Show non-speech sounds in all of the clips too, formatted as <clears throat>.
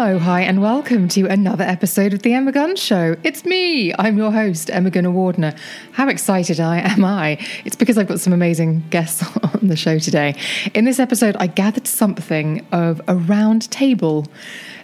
Hello, hi, and welcome to another episode of The Emma Guns Show. It's me, I'm your host, Emma Gunavardhana. How excited I am I? It's because I've got some amazing guests <laughs> on the show today. In this episode, I gathered something of a round table.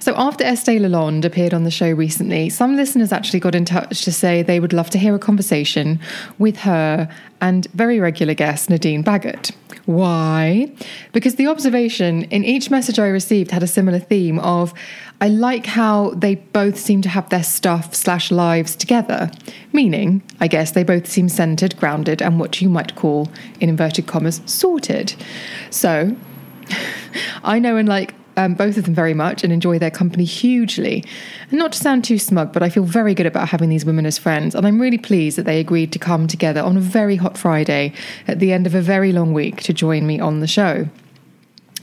So, after Estee Lalonde appeared on the show recently, some listeners actually got in touch to say they would love to hear a conversation with her and very regular guest Nadine Baggott. Why? Because the observation in each message I received had a similar theme of I like how they both seem to have their stuff slash lives together. Meaning, I guess they both seem centered, grounded, and what you might call, in inverted commas, sorted. So, <laughs> I know and like um, both of them very much and enjoy their company hugely. And not to sound too smug, but I feel very good about having these women as friends. And I'm really pleased that they agreed to come together on a very hot Friday at the end of a very long week to join me on the show.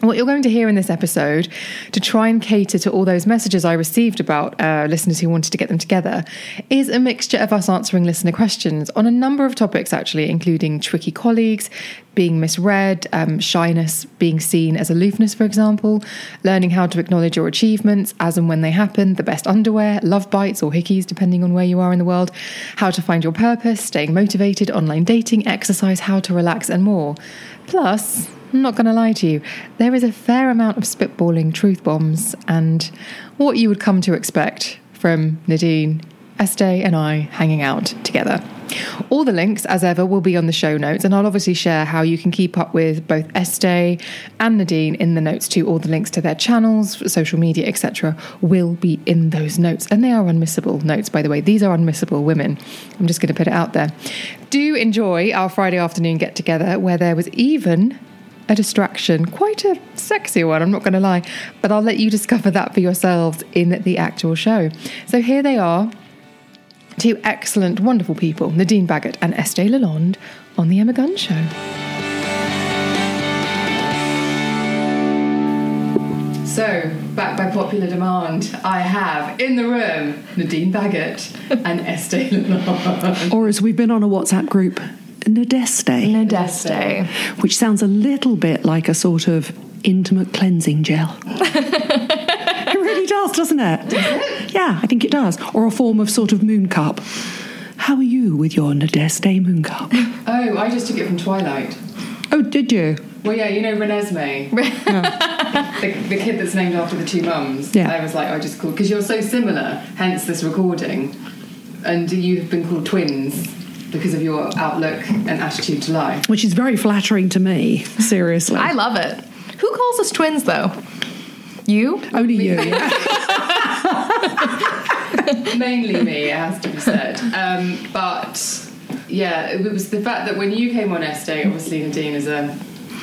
What you're going to hear in this episode, to try and cater to all those messages I received about uh, listeners who wanted to get them together, is a mixture of us answering listener questions on a number of topics, actually, including tricky colleagues, being misread, um, shyness, being seen as aloofness, for example, learning how to acknowledge your achievements as and when they happen, the best underwear, love bites or hickeys, depending on where you are in the world, how to find your purpose, staying motivated, online dating, exercise, how to relax, and more. Plus, I'm not going to lie to you, there is a fair amount of spitballing truth bombs and what you would come to expect from Nadine, Estee, and I hanging out together. All the links, as ever, will be on the show notes, and I'll obviously share how you can keep up with both Estee and Nadine in the notes too. All the links to their channels, social media, etc., will be in those notes, and they are unmissable notes, by the way. These are unmissable women. I'm just going to put it out there. Do enjoy our Friday afternoon get together, where there was even a distraction, quite a sexy one, I'm not going to lie, but I'll let you discover that for yourselves in the actual show. So here they are, two excellent, wonderful people, Nadine Baggott and Estee Lalonde, on The Emma Guns Show. So, back by popular demand, I have in the room Nadine Baggott <laughs> and Estee Lalonde. Or as we've been on a WhatsApp group, Nadeste, Nadeste. which sounds a little bit like a sort of intimate cleansing gel. <laughs> it really does, doesn't it? Yeah, I think it does. Or a form of sort of moon cup. How are you with your Nadeste moon cup? Oh, I just took it from Twilight. oh, did you? Well, yeah, you know Renesmee, the, the kid that's named after the two mums. Yeah. I was like, I just called because you're so similar. Hence this recording, and you have been called twins because of your outlook and attitude to life. Which is very flattering to me, seriously. I love it. Who calls us twins, though? You? Only you, yeah. <laughs> Mainly me, it has to be said. Um, but yeah, it was the fact that when you came on Estee, obviously Nadine is a.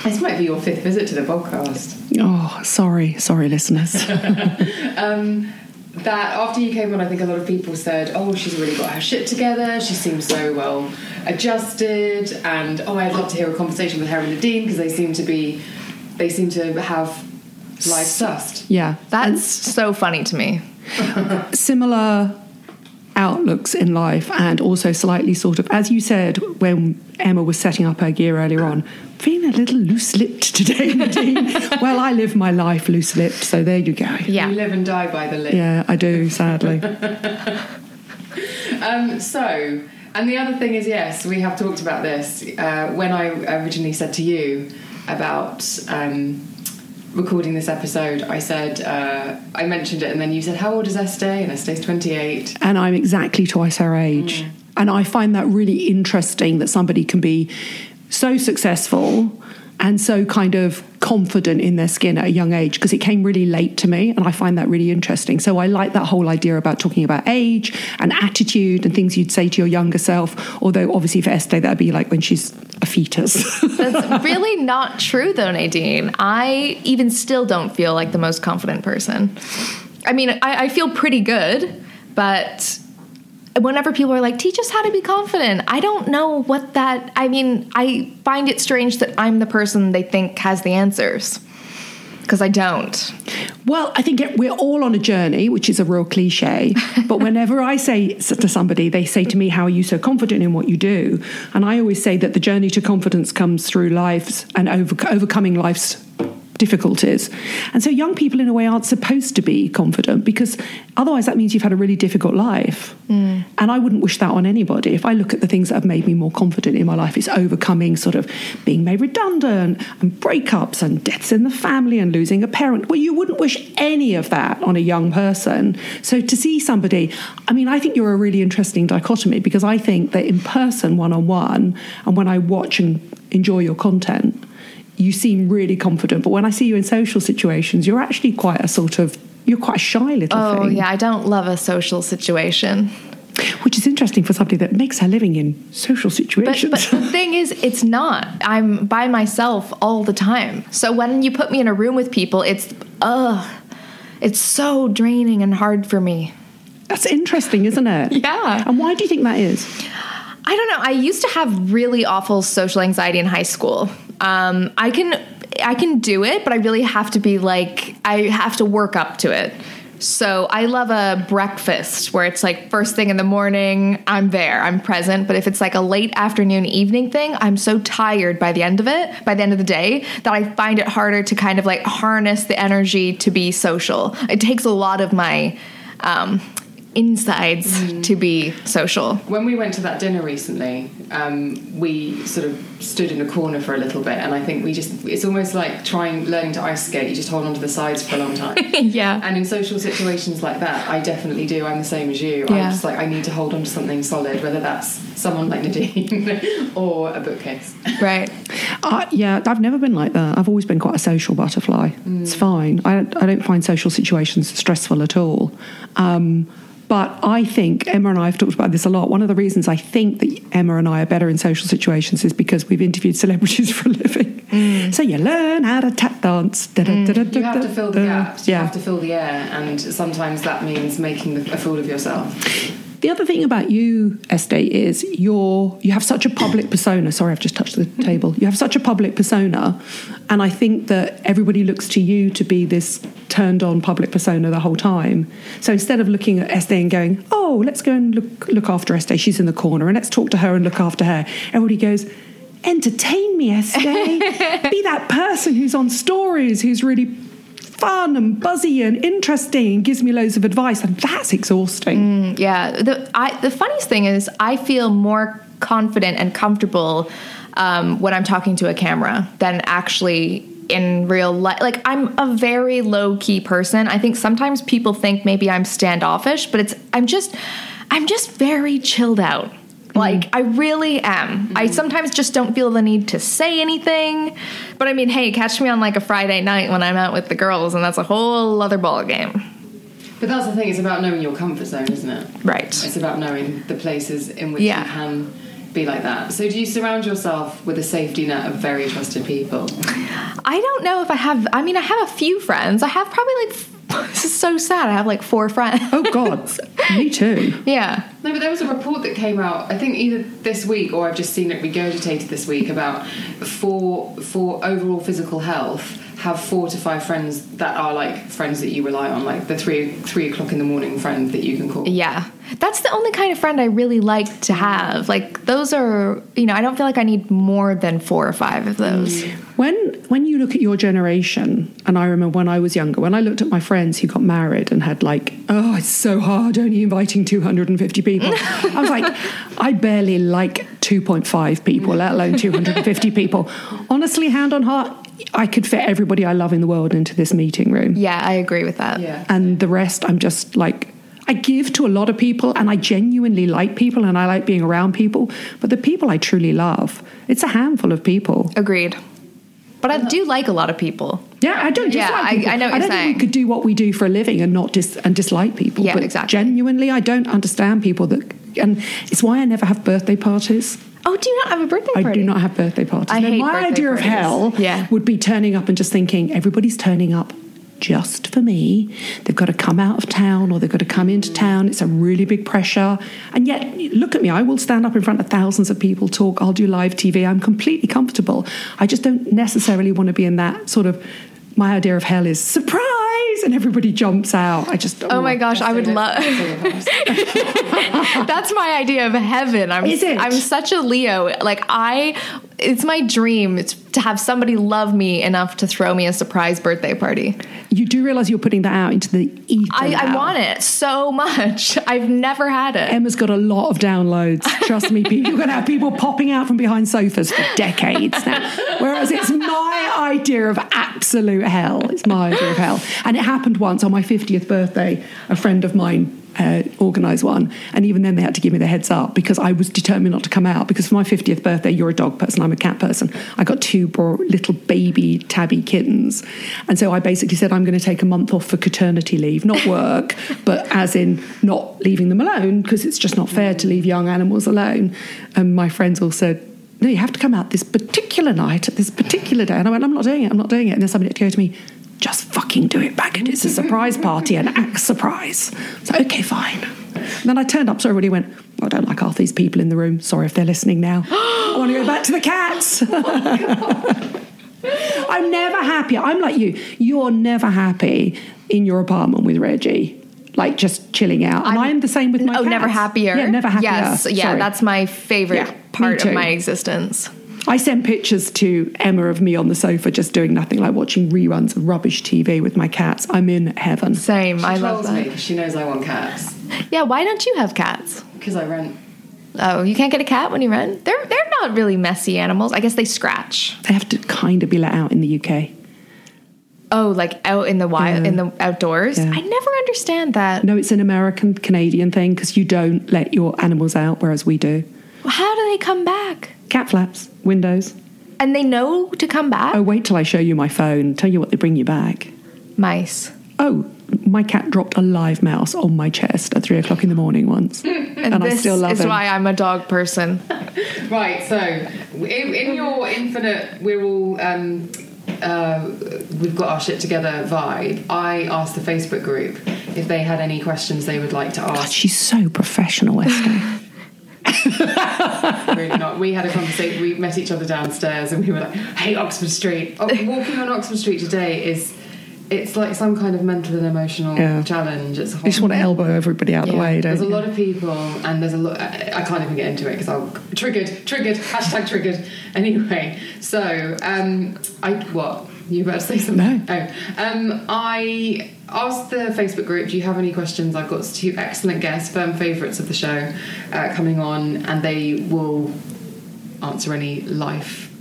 This might be your fifth visit to the podcast. Oh, sorry, sorry, listeners. <laughs> um, that after you came on, I think a lot of people said, "Oh, she's really got her shit together. She seems so well adjusted." And oh, I'd love to hear a conversation with her and Nadine because they seem to be, they seem to have life sussed. Yeah. That's so funny to me. <laughs> <laughs> similar outlooks in life and also slightly sort of as you said when Emma was setting up her gear earlier on feeling a little loose-lipped today <laughs> Nadine well I live my life loose-lipped so there you go Yeah. You live and die by the lip. yeah I do sadly Um, so, and the other thing is, yes, we have talked about this. Uh, when I originally said to you about um, recording this episode, I said, uh, I mentioned it, and then you said, How old is Estee? And Estee's 28. and I'm exactly twice her age and I find that really interesting that somebody can be so successful and so kind of confident in their skin at a young age because it came really late to me and I find that really interesting. So I like that whole idea about talking about age and attitude and things you'd say to your younger self, although obviously for Estee that'd be like when she's a fetus. <laughs> That's really not true, though, Nadine. I even still don't feel like the most confident person. I mean, I, I feel pretty good, but whenever people are like, teach us how to be confident, I don't know what that, I mean, I find it strange that I'm the person they think has the answers. Because I don't. Well, I think we're all on a journey, which is a real cliche. <laughs> But whenever I say to somebody, they say to me, How are you so confident in what you do? And I always say that the journey to confidence comes through life's and over, overcoming life's difficulties. And so young people, in a way, aren't supposed to be confident because otherwise that means you've had a really difficult life. Mm. And I wouldn't wish that on anybody. If I look at the things that have made me more confident in my life, it's overcoming sort of being made redundant and breakups and deaths in the family and losing a parent. Well, you wouldn't wish any of that on a young person. So to see somebody, I mean, I think you're a really interesting dichotomy because I think that in person, one on one, and when I watch and enjoy your content, you seem really confident. But when I see you in social situations, you're actually quite a sort of you're quite a shy little Oh, thing. yeah, I don't love a social situation. Which is interesting for somebody that makes her living in social But, situations. but the thing is, it's not. I'm by myself all the time. So when you put me in a room with people, it's, ugh, it's so draining and hard for me. That's interesting, isn't it? <laughs> Yeah. And why do you think that is? I don't know. I used to have really awful social anxiety in high school. Um, I can I can do it, but I really have to be like I have to work up to it. So I love a breakfast where it's like first thing in the morning, I'm there, I'm present. But if it's like a late afternoon, evening thing, I'm so tired by the end of it, by the end of the day, that I find it harder to kind of like harness the energy to be social. It takes a lot of my um, insides to be social. When we went to that dinner recently, um, we sort of stood in a corner for a little bit, and I think we just, it's almost like trying, learning to ice skate. You just hold onto the sides for a long time. <laughs> yeah. And in social situations like that, I definitely do. I'm the same as you. Yeah. I'm just like, I need to hold on to something solid, whether that's someone like Nadine <laughs> or a bookcase. Right. Uh, yeah, I've never been like that. I've always been quite a social butterfly. It's fine. I, I don't find social situations stressful at all. Um, but I think Emma and I have talked about this a lot. One of the reasons I think that Emma and I are better in social situations is because we've interviewed celebrities <laughs> for a living. Mm. So you learn how to tap dance. Uh, you have to fill the gaps. You Yeah. have to fill the air, and sometimes that means making a fool of yourself. The other thing about you, Estee, is you're you have such a public <clears throat> persona. Sorry, I've just touched the table. You have such a public persona, and I think that everybody looks to you to be this turned on public persona the whole time. So instead of looking at Estee and going, "Oh, let's go and look look after Estee. She's in the corner, and let's talk to her and look after her," everybody goes. Entertain me, Estee. <laughs> be that person who's on stories, who's really fun and buzzy and interesting and gives me loads of advice, and that's exhausting. Yeah. The I, the funniest thing is I feel more confident and comfortable um, when I'm talking to a camera than actually in real life. Like I'm a very low key person. I think sometimes people think maybe I'm standoffish, but it's I'm just I'm just very chilled out. Mm-hmm. Like I really am. I mm-hmm. sometimes just don't feel the need to say anything. But I mean, hey, catch me on like a Friday night when I'm out with the girls, and that's a whole other ball game. But that's the thing, it's about knowing your comfort zone, isn't it? Right. It's about knowing the places in which Yeah. you can be like that. So, do you surround yourself with a safety net of very trusted people? I don't know if I have. I mean, I have a few friends. I have probably like. <laughs> This is so sad. I have like four friends. Oh God, me <laughs> too. yeah. No, but there was a report that came out. I think either this week or I've just seen it regurgitated this week about for for overall physical health. Have four to five friends that are like friends that you rely on, like the three three o'clock in the morning friend that you can call. Yeah. That's the only kind of friend I really like to have. Like those are, you know, I don't feel like I need more than four or five of those. Mm. When when you look at your generation, and I remember when I was younger, when I looked at my friends who got married and had like, oh, it's so hard only inviting two hundred and fifty people. <laughs> I was like, I barely like two point five people, let alone two hundred and fifty people. Honestly, hand on heart, I could fit everybody I love in the world into this meeting room. Yeah, I agree with that. Yeah. and the rest i'm just like i give to a lot of people and i genuinely like people and i like being around people but the people i truly love it's a handful of people Agreed. But I do like a lot of people. Yeah, I don't Yeah, dislike I- people. I know what I don't saying. think we could do what we do for a living and not dis- and dislike people. Yeah, but exactly. Genuinely, I don't understand people that, and it's why I never have birthday parties. Oh, do you not have a birthday party? I do not have birthday parties. I No, hate my idea of hell Yeah. would be turning up and just thinking everybody's turning up just for me. They've got to come out of town or they've got to come into town. It's a really big pressure. And yet, look at me. I will stand up in front of thousands of people, talk. I'll do live TV. I'm completely comfortable. I just don't necessarily want to be in that sort of. My idea of hell is surprise, and everybody jumps out. I just. Oh my gosh, I would love. <laughs> That's my idea of heaven. I'm Is it? I'm such a Leo. Like I it's my dream it's to have somebody love me enough to throw me a surprise birthday party. You do realize you're putting that out into the ether. I, I want it so much. <laughs> I've never had it. Emma's got a lot of downloads. <laughs> Trust me, people- you're going to have people popping out from behind sofas for decades now. Whereas it's my idea of absolute hell. It's my idea of hell. And it happened once on my 50th birthday. A friend of mine uh, organised one. And even then, they had to give me the heads up because I was determined not to come out. Because for my 50th birthday, you're a dog person, I'm a cat person. I got two little baby tabby kittens. And so I basically said, I'm going to take a month off for paternity leave, not work, <laughs> but as in not leaving them alone because it's just not fair to leave young animals alone. And my friends all said, no, you have to come out this particular night at this particular day. And I went, I'm not doing it, I'm not doing it. And then somebody had to go to me, just fucking do it, Baggott. It's a surprise party and act surprise. So, okay, fine. And then I turned up, so everybody went, oh, I don't like half these people in the room. Sorry if they're listening now. <gasps> I want to go back to the cats. Oh I'm never happy. I'm like you. You're never happy in your apartment with Reggie, like just chilling out. And I'm, the same with my Oh, cats. never happier. Yeah, never happier. Yes, yeah, Sorry. that's my favorite Yeah, part of my existence. I sent pictures to Emma of me on the sofa just doing nothing, like watching reruns of rubbish TV with my cats. I'm in heaven. Same. I love that. me she knows I want cats Yeah, why don't you have cats? because I rent. Oh, you can't get a cat when you rent? They're they're not really messy animals. I guess they scratch. They have to kind of be let out in the UK. Oh, like out in the wild, in the outdoors. Yeah. I never understand that. No, it's an American Canadian thing because you don't let your animals out, whereas we do. How do they come back? Cat flaps, windows. And they know to come back. Oh, wait till I show you my phone. Tell you what they bring you back. Mice. Oh, my cat dropped a live mouse on my chest at three o'clock in the morning once, <laughs> and, I this still love is him. why I'm a dog person. <laughs> Right, so in, in your infinite, we're all um, uh, we've got our shit together vibe. I asked the Facebook group if they had any questions they would like to God, ask. she's so professional, Esther. <laughs> <laughs> really not. We had a conversation. We met each other downstairs, and we were like, "Hey, Oxford Street. Oh, walking on Oxford Street today is." It's like some kind of mental and emotional Yeah. challenge. It's a you just want to elbow everybody out of the way, don't there's you? a lot of people, and there's a lot. I I can't even get into it because I'll triggered, triggered, hashtag triggered. Anyway, so um, I what you about to say something? No. Oh, um, I asked the Facebook group. Do you have any questions? I've got two excellent guests, firm favourites of the show, uh, coming on, and they will answer any life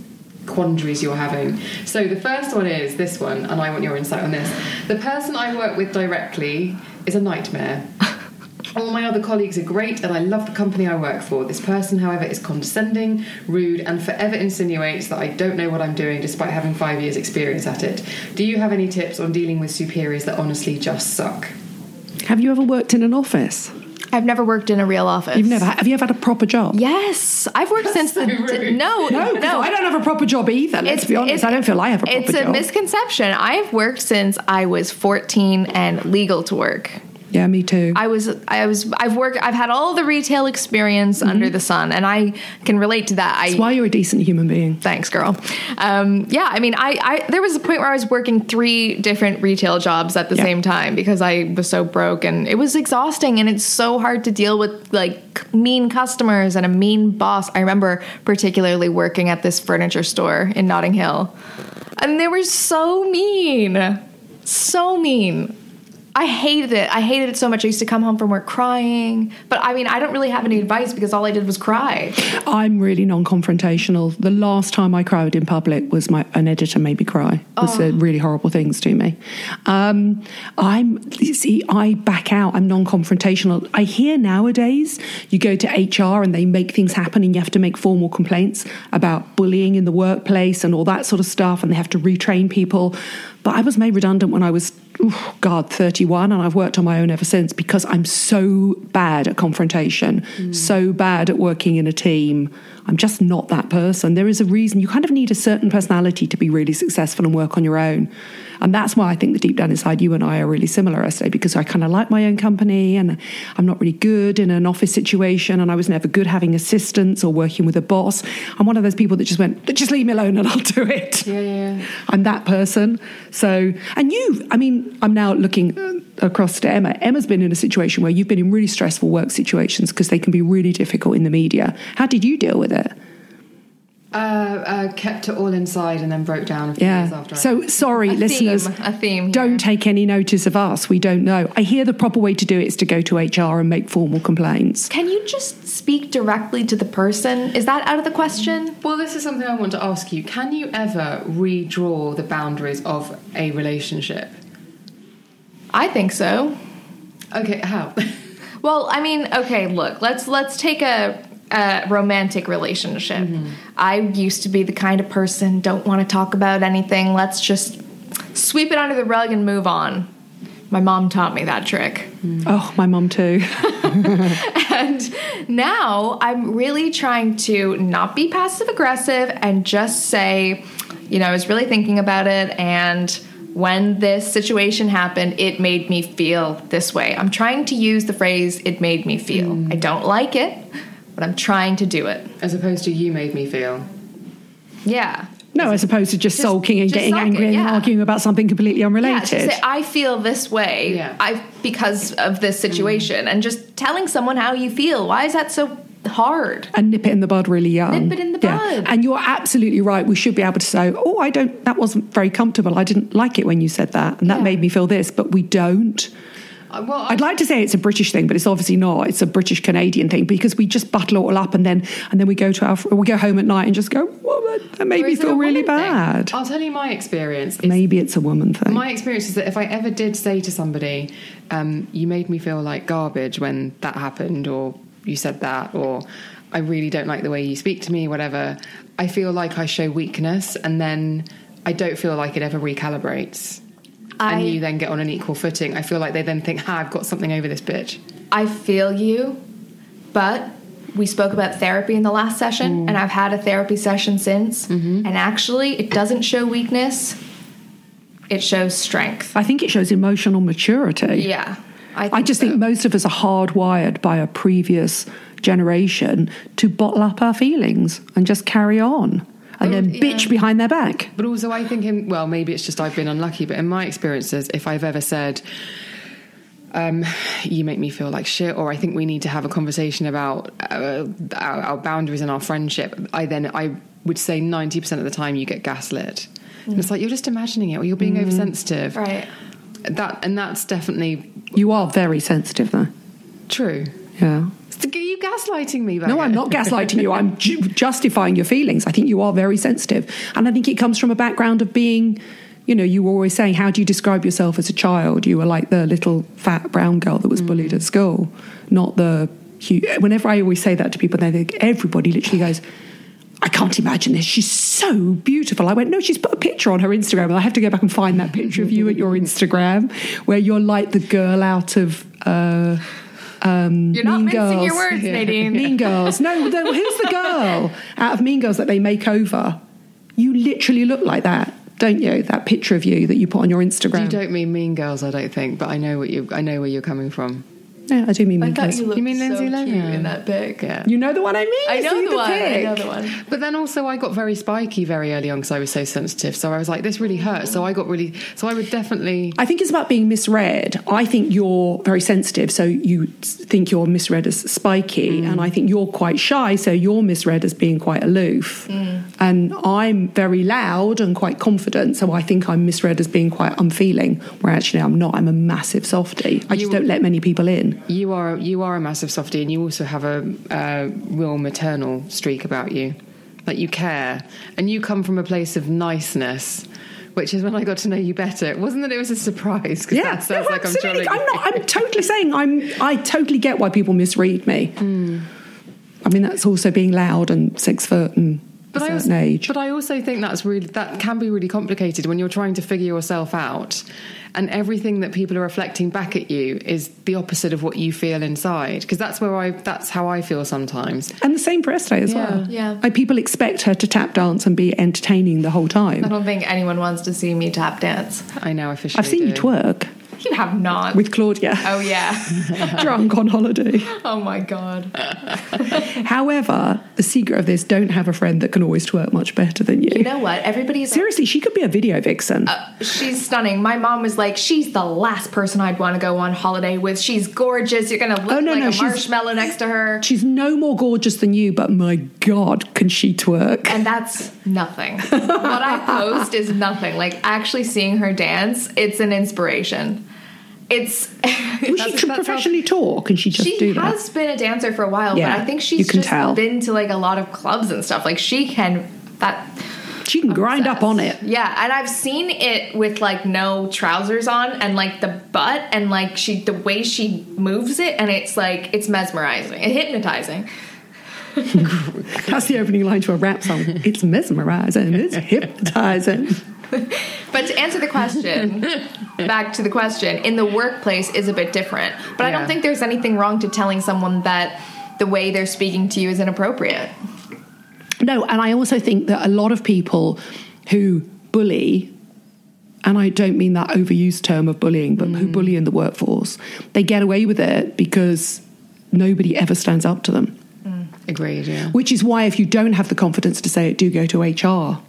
quandaries you're having. So the first one is this one, and I want your insight on this. The person I work with directly is a nightmare. <laughs> All my other colleagues are great, and I love the company I work for. This person, however, is condescending, rude, and forever insinuates that I don't know what I'm doing despite having five years' experience at it. Do you have any tips on dealing with superiors that honestly just suck? Have you ever worked in an office? I've never worked in a real office. You've never. Have you ever had a proper job? Yes, I've worked since the rude. no, No, no. I don't have a proper job either. Let's be honest. I don't feel I have a proper job. It's job. a misconception. I've worked since I was 14 and legal to work. Yeah, me too. I was, I was, I've worked, I've had all the retail experience under the sun, and I can relate to that. I, Mm-hmm. That's why you're a decent human being. Thanks, girl. Um, yeah, I mean, I, I there was a point where I was working three different retail jobs at the Yeah. same time because I was so broke, and it was exhausting, and it's so hard to deal with like mean customers and a mean boss. I remember particularly working at this furniture store in Notting Hill, and they were so mean, so mean. I hated it. I hated it so much. I used to come home from work crying. But I mean, I don't really have any advice because all I did was cry. I'm really non-confrontational. The last time I cried in public was my an editor made me cry. Was Oh. really horrible things to me. Um, I'm you see, I back out. I'm non-confrontational. I hear nowadays you go to HR and they make things happen, and you have to make formal complaints about bullying in the workplace and all that sort of stuff, and they have to retrain people. But I was made redundant when I was, oof, God, 31, and I've worked on my own ever since because I'm so bad at confrontation, mm. so bad at working in a team. I'm just not that person. There is a reason you kind of need a certain personality to be really successful and work on your own. And that's why I think that deep down inside, you and I are really similar, I say, because I kind of like my own company and I'm not really good in an office situation and I was never good having assistants or working with a boss. I'm one of those people that just went, just leave me alone and <laughs> I'll do it. Yeah, yeah. I'm that person. So, and you, I mean, I'm now looking across to Emma. Emma's been in a situation where you've been in really stressful work situations because they can be really difficult in the media. How did you deal with it? Uh, uh, kept it all inside and then broke down a few years Yeah. after. I- So sorry, A listeners. theme, a theme here. Don't take any notice of us. We don't know. I hear the proper way to do it is to go to HR and make formal complaints. Can you just speak directly to the person? Is that out of the question? Well, this is something I want to ask you. Can you ever redraw the boundaries of a relationship? I think so. Okay, how? <laughs> Well, I mean, okay, look, let's let's take a, a romantic relationship. Mm-hmm. I used to be the kind of person don't want to talk about anything. Let's just sweep it under the rug and move on. My mom taught me that trick. Mm. Oh, my mom too. <laughs> <laughs> And now I'm really trying to not be passive aggressive and just say, you know, I was really thinking about it and when this situation happened, it made me feel this way. I'm trying to use the phrase, it made me feel. Mm. I don't like it, but I'm trying to do it. As opposed to you made me feel. Yeah. No, as opposed to just, Just- sulking and just getting sulking, angry and yeah. arguing about something completely Yeah, unrelated. to say I feel this way Yeah. I because of this mm. situation and just telling someone how you feel. Why is that so hard? and nip it in the bud really young. Nip it in the bud. And you're absolutely right. We should be able to say, "Oh, I don't. That wasn't very comfortable. I didn't like it when you said that, and that Yeah. made me feel this." But we don't. Uh, well, I- I'd like to say it's a British thing, but it's obviously not. It's a British Canadian thing because we just bottle it all up and then and then we go to our we go home at night and just go, "Well, that, made me is it a feel really woman thing? bad." I'll tell you my experience. Maybe it's a woman thing. My experience is that if I ever did say to somebody, um, "You made me feel like garbage when that happened," or "You said that," or "I really don't like the way you speak to me," whatever, I feel like I show weakness, and then I don't feel like it ever recalibrates. I- and you then get on an equal footing. I feel like they then think, "Ha, I've got something over this bitch." I feel you, but we spoke about therapy in the last session, mm. and I've had a therapy session since, mm-hmm. and actually, it doesn't show weakness; it shows strength. I think it shows emotional maturity. Yeah, I, think I just so. think most of us are hardwired by a previous generation to bottle up our feelings and just carry on and then yeah. bitch behind their back. But also, I think, in, well, maybe it's just I've been unlucky, but in my experiences, if I've ever said, um, you make me feel like shit, or I think we need to have a conversation about uh, our, our boundaries and our friendship, I then, I would say 90% of the time you get gaslit. And it's like, you're just imagining it, or you're being oversensitive. right. That, and that's definitely You are very sensitive, though. true. Yeah. Are you gaslighting me? No, I'm not gaslighting you. I'm ju- justifying your feelings. I think you are very sensitive. And I think it comes from a background of being, you know, you were always saying, how do you describe yourself as a child? You were like the little fat brown girl that was bullied at mm. school, not the. Whenever I always say that to people, they think, everybody literally goes, I can't imagine this. She's so beautiful. I went, no, she's put a picture on her Instagram. I have to go back and find that picture of you at your Instagram where you're like the girl out of. Uh, um, You're not Mean mincing your Girls. words, Nadine. <laughs> Mean Girls. No, the, who's the girl out of Mean Girls that they make over? You literally look like that, don't you? That picture of you that you put on your Instagram. You don't mean mean girls, I don't think, but I know what you. I know where you're coming from. Yeah, I do mean I Mean thought you looked You mean so Lindsay cute Lohan? in that pic. Yeah. You know the one I mean? I know See the, one. I pic? know the one. But then also, I got very spiky very early on because I was so sensitive. So I was like, this really hurts. So I got really. So I would definitely. I think it's about being misread. I think you're very sensitive, so you think you're misread as spiky, mm. and I think you're quite shy, so you're misread as being quite aloof. Mm. And I'm very loud and quite confident, so I think I'm misread as being quite unfeeling, where actually I'm not. I'm a massive softie. I just You- don't let many people in. You are you are a massive softie, and you also have a, a real maternal streak about you. Like you care, and you come from a place of niceness. Which is when I got to know you better. It wasn't that it was a surprise because that sounds no, like I'm trolling. I'm not. I'm totally <laughs> saying I'm. I totally get why people misread me. Hmm. I mean, that's also being loud and six foot and a I certain also, age. but I also think that's really that can be really complicated when you're trying to figure yourself out, and everything that people are reflecting back at you is the opposite of what you feel inside. Because that's where I that's how I feel sometimes. And the same for Estee as Yeah. well. Yeah. Like people expect her to tap dance and be entertaining the whole time. I don't think anyone wants to see me tap dance. I know officially. I've seen you twerk You have not. with Claudia, oh yeah. <laughs> drunk on holiday. oh my god. <laughs> However, the secret of this: don't have a friend that can always twerk much better than you. You know what? Everybody's Seriously, she could be a video vixen. Uh, she's stunning. My mom was like, she's the last person I'd want to go on holiday with. She's gorgeous. You're gonna look Oh, no, like no, a she's- marshmallow next to her. She's no more gorgeous than you, but my God, can she twerk? And that's nothing. what I post is nothing. Like actually seeing her dance, it's an inspiration. It's <laughs> Was she That's- tr- that's professionally taught? Can she just she do that? She has been a dancer for a while, Yeah, but I think you she's can just tell. been to like a lot of clubs and stuff. Like she can that She can grind up on it. Yeah, and I've seen it with like no trousers on and like the butt and like she the way she moves it and it's like it's mesmerizing and hypnotizing. <laughs> That's the opening line to a rap song. It's mesmerizing. It's <laughs> hypnotizing. <laughs> But to answer the question, <laughs> back to the question, in the workplace is a bit different. But I don't think there's anything wrong to telling someone that the way they're speaking to you is inappropriate. No, and I also think that a lot of people who bully, and I don't mean that overused term of bullying, but who mm. bully in the workforce, they get away with it because nobody ever stands up to them. Mm. Agreed. Yeah. Which is why, if you don't have the confidence to say it, do go to HR.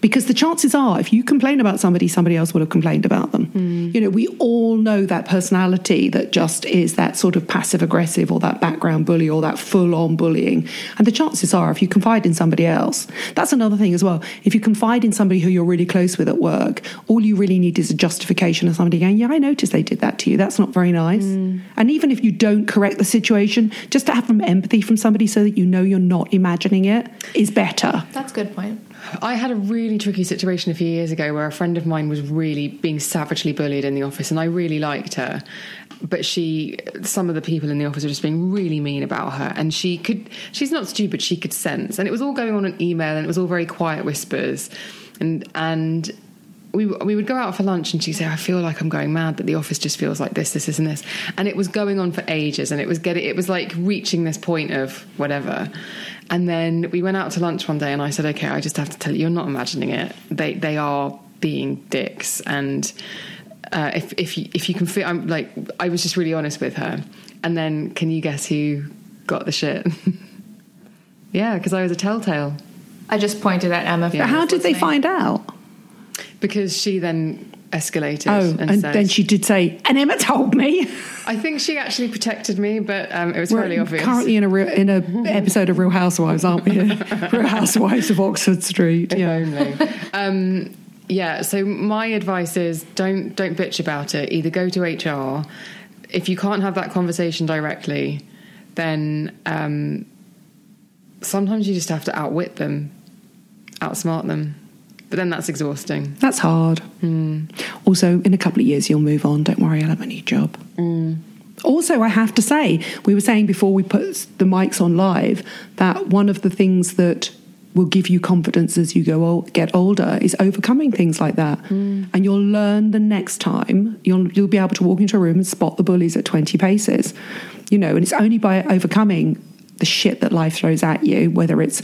Because the chances are, if you complain about somebody, somebody else would have complained about them. Hmm. You know, we all know that personality that just is that sort of passive aggressive or that background bully or that full on bullying. And the chances are, if you confide in somebody else, that's another thing as well. If you confide in somebody who you're really close with at work, all you really need is a justification of somebody going, Yeah, I noticed they did that to you. That's not very nice. Hmm. And even if you don't correct the situation, just to have some empathy from somebody so that you know you're not imagining it is better. That's a good point. I had a really tricky situation a few years ago where a friend of mine was really being savagely bullied in the office, and I really liked her. But she, some of the people in the office were just being really mean about her, and she could, she's not stupid, she could sense. And it was all going on in email, and it was all very quiet whispers. And, and, we, we would go out for lunch and she'd say, I feel like I'm going mad, but the office just feels like this, this, this, and this. And it was going on for ages and it was getting, it was like reaching this point of whatever. And then we went out to lunch one day and I said, okay, I just have to tell you, you're not imagining it. They, they are being dicks. And uh, if, if, you, if you can feel, I'm like, I was just really honest with her. And then can you guess who got the shit? <laughs> yeah, because I was a telltale. I just pointed at Emma. Yeah. But how did they listening. find out? Because she then escalated. Oh, and, and said, then she did say, and Emma told me. I think she actually protected me, but um, it was We're fairly obvious. currently in a real, in a episode of Real Housewives, aren't we? <laughs> Real Housewives of Oxford Street. If Yeah. only. um, yeah. So my advice is don't don't bitch about it. Either go to HR. If you can't have that conversation directly, then um, sometimes you just have to outwit them, outsmart them. But then that's exhausting. That's hard. Hmm. Also, in a couple of years, you'll move on. Don't worry, I'll have a new job. Hmm. Also, I have to say, we were saying before we put the mics on live that one of the things that will give you confidence as you go ol- get older is overcoming things like that, hmm. and you'll learn the next time you'll you'll be able to walk into a room and spot the bullies at twenty paces, you know. And it's only by overcoming the shit that life throws at you, whether it's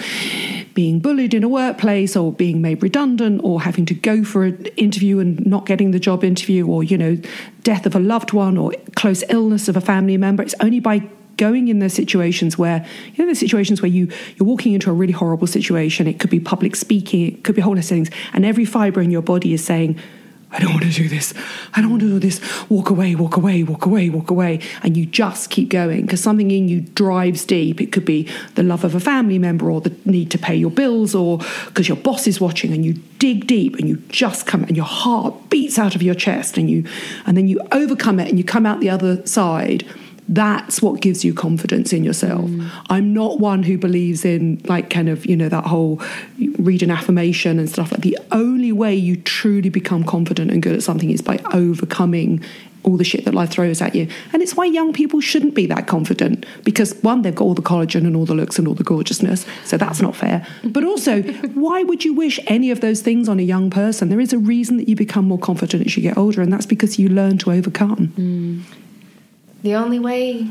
being bullied in a workplace or being made redundant or having to go for an interview and not getting the job interview or, you know, death of a loved one or close illness of a family member. It's only by going in those situations where you know the situations where you you're walking into a really horrible situation it could be public speaking it could be whole list of things and every fiber in your body is saying I don't want to do this. I don't want to do this. Walk away, walk away, walk away, walk away. And you just keep going because something in you drives deep. It could be the love of a family member or the need to pay your bills or because your boss is watching and you dig deep and you just come and your heart beats out of your chest and you and then you overcome it and you come out the other side that's what gives you confidence in yourself. Mm. I'm not one who believes in like kind of, you know, that whole read an affirmation and stuff like the only way you truly become confident and good at something is by overcoming all the shit that life throws at you. And it's why young people shouldn't be that confident because one, they've got all the collagen and all the looks and all the gorgeousness. So that's not fair. <laughs> But also, why would you wish any of those things on a young person? There is a reason that you become more confident as you get older, and that's because you learn to overcome. Mm. The only way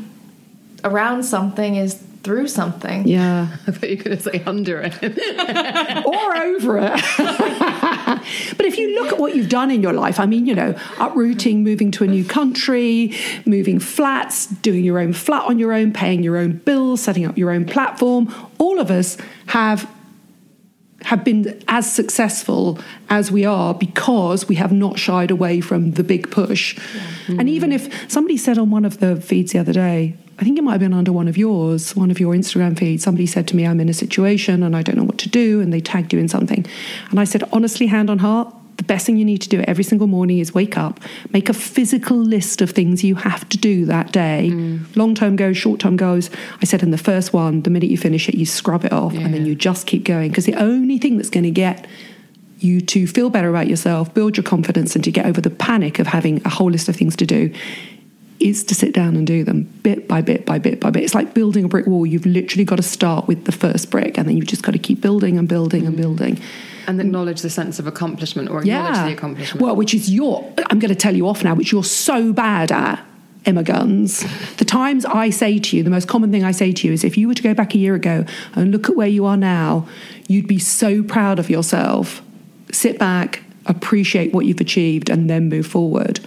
around something is through something. Yeah. <laughs> I thought you were going to say under it. <laughs> or over it. <laughs> but if you look at what you've done in your life, I mean, you know, uprooting, moving to a new country, moving flats, doing your own flat on your own, paying your own bills, setting up your own platform, all of us have have been as successful as we are because we have not shied away from the big push. And even if somebody said on one of the feeds the other day, I think it might have been under one of yours, one of your Instagram feeds, somebody said to me, I'm in a situation and I don't know what to do, and they tagged you in something. And I said, honestly, hand on heart, the best thing you need to do every single morning is wake up, make a physical list of things you have to do that day. Mm. Long term goals, short term goals. I said in the first one, the minute you finish it, you scrub it off and then you just keep going. Because the only thing that's going to get you to feel better about yourself, build your confidence, and to get over the panic of having a whole list of things to do is to sit down and do them bit by bit by bit by bit. It's like building a brick wall. You've literally got to start with the first brick and then you've just got to keep building and building and mm. building. And acknowledge the sense of accomplishment or acknowledge the accomplishment. Well, which is your, I'm going to tell you off now, which you're so bad at. Emma Guns. The times I say to you, the most common thing I say to you is if you were to go back a year ago and look at where you are now, you'd be so proud of yourself. Sit back, appreciate what you've achieved, and then move forward.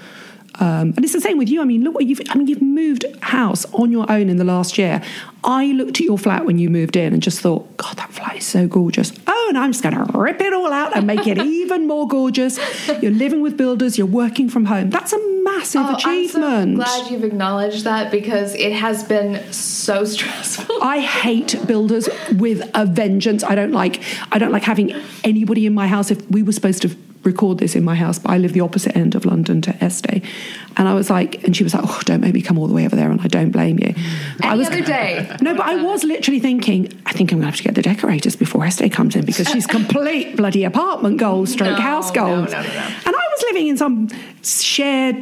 Um, and it's the same with you. I mean, look what you've. I mean, you've moved house on your own in the last year. I looked at your flat when you moved in and just thought, God, that flat is so gorgeous. Oh, and I'm just going to rip it all out and make it <laughs> even more gorgeous. You're living with builders. You're working from home. That's a massive Oh, achievement. I'm so glad you've acknowledged that because it has been so <laughs> stressful. I hate builders with a vengeance. I don't like I don't like having anybody in my house. If we were supposed to record this in my house, but I live the opposite end of London to Estee. And I was like, and she was like, oh, don't make me come all the way over there, and I don't blame you. I was, other day. No, but I was literally thinking, I think I'm going to have to get the decorators before Estee comes in because she's complete bloody apartment goals, stroke <laughs> No, house no, goals. no, no, no. And I was living in some shared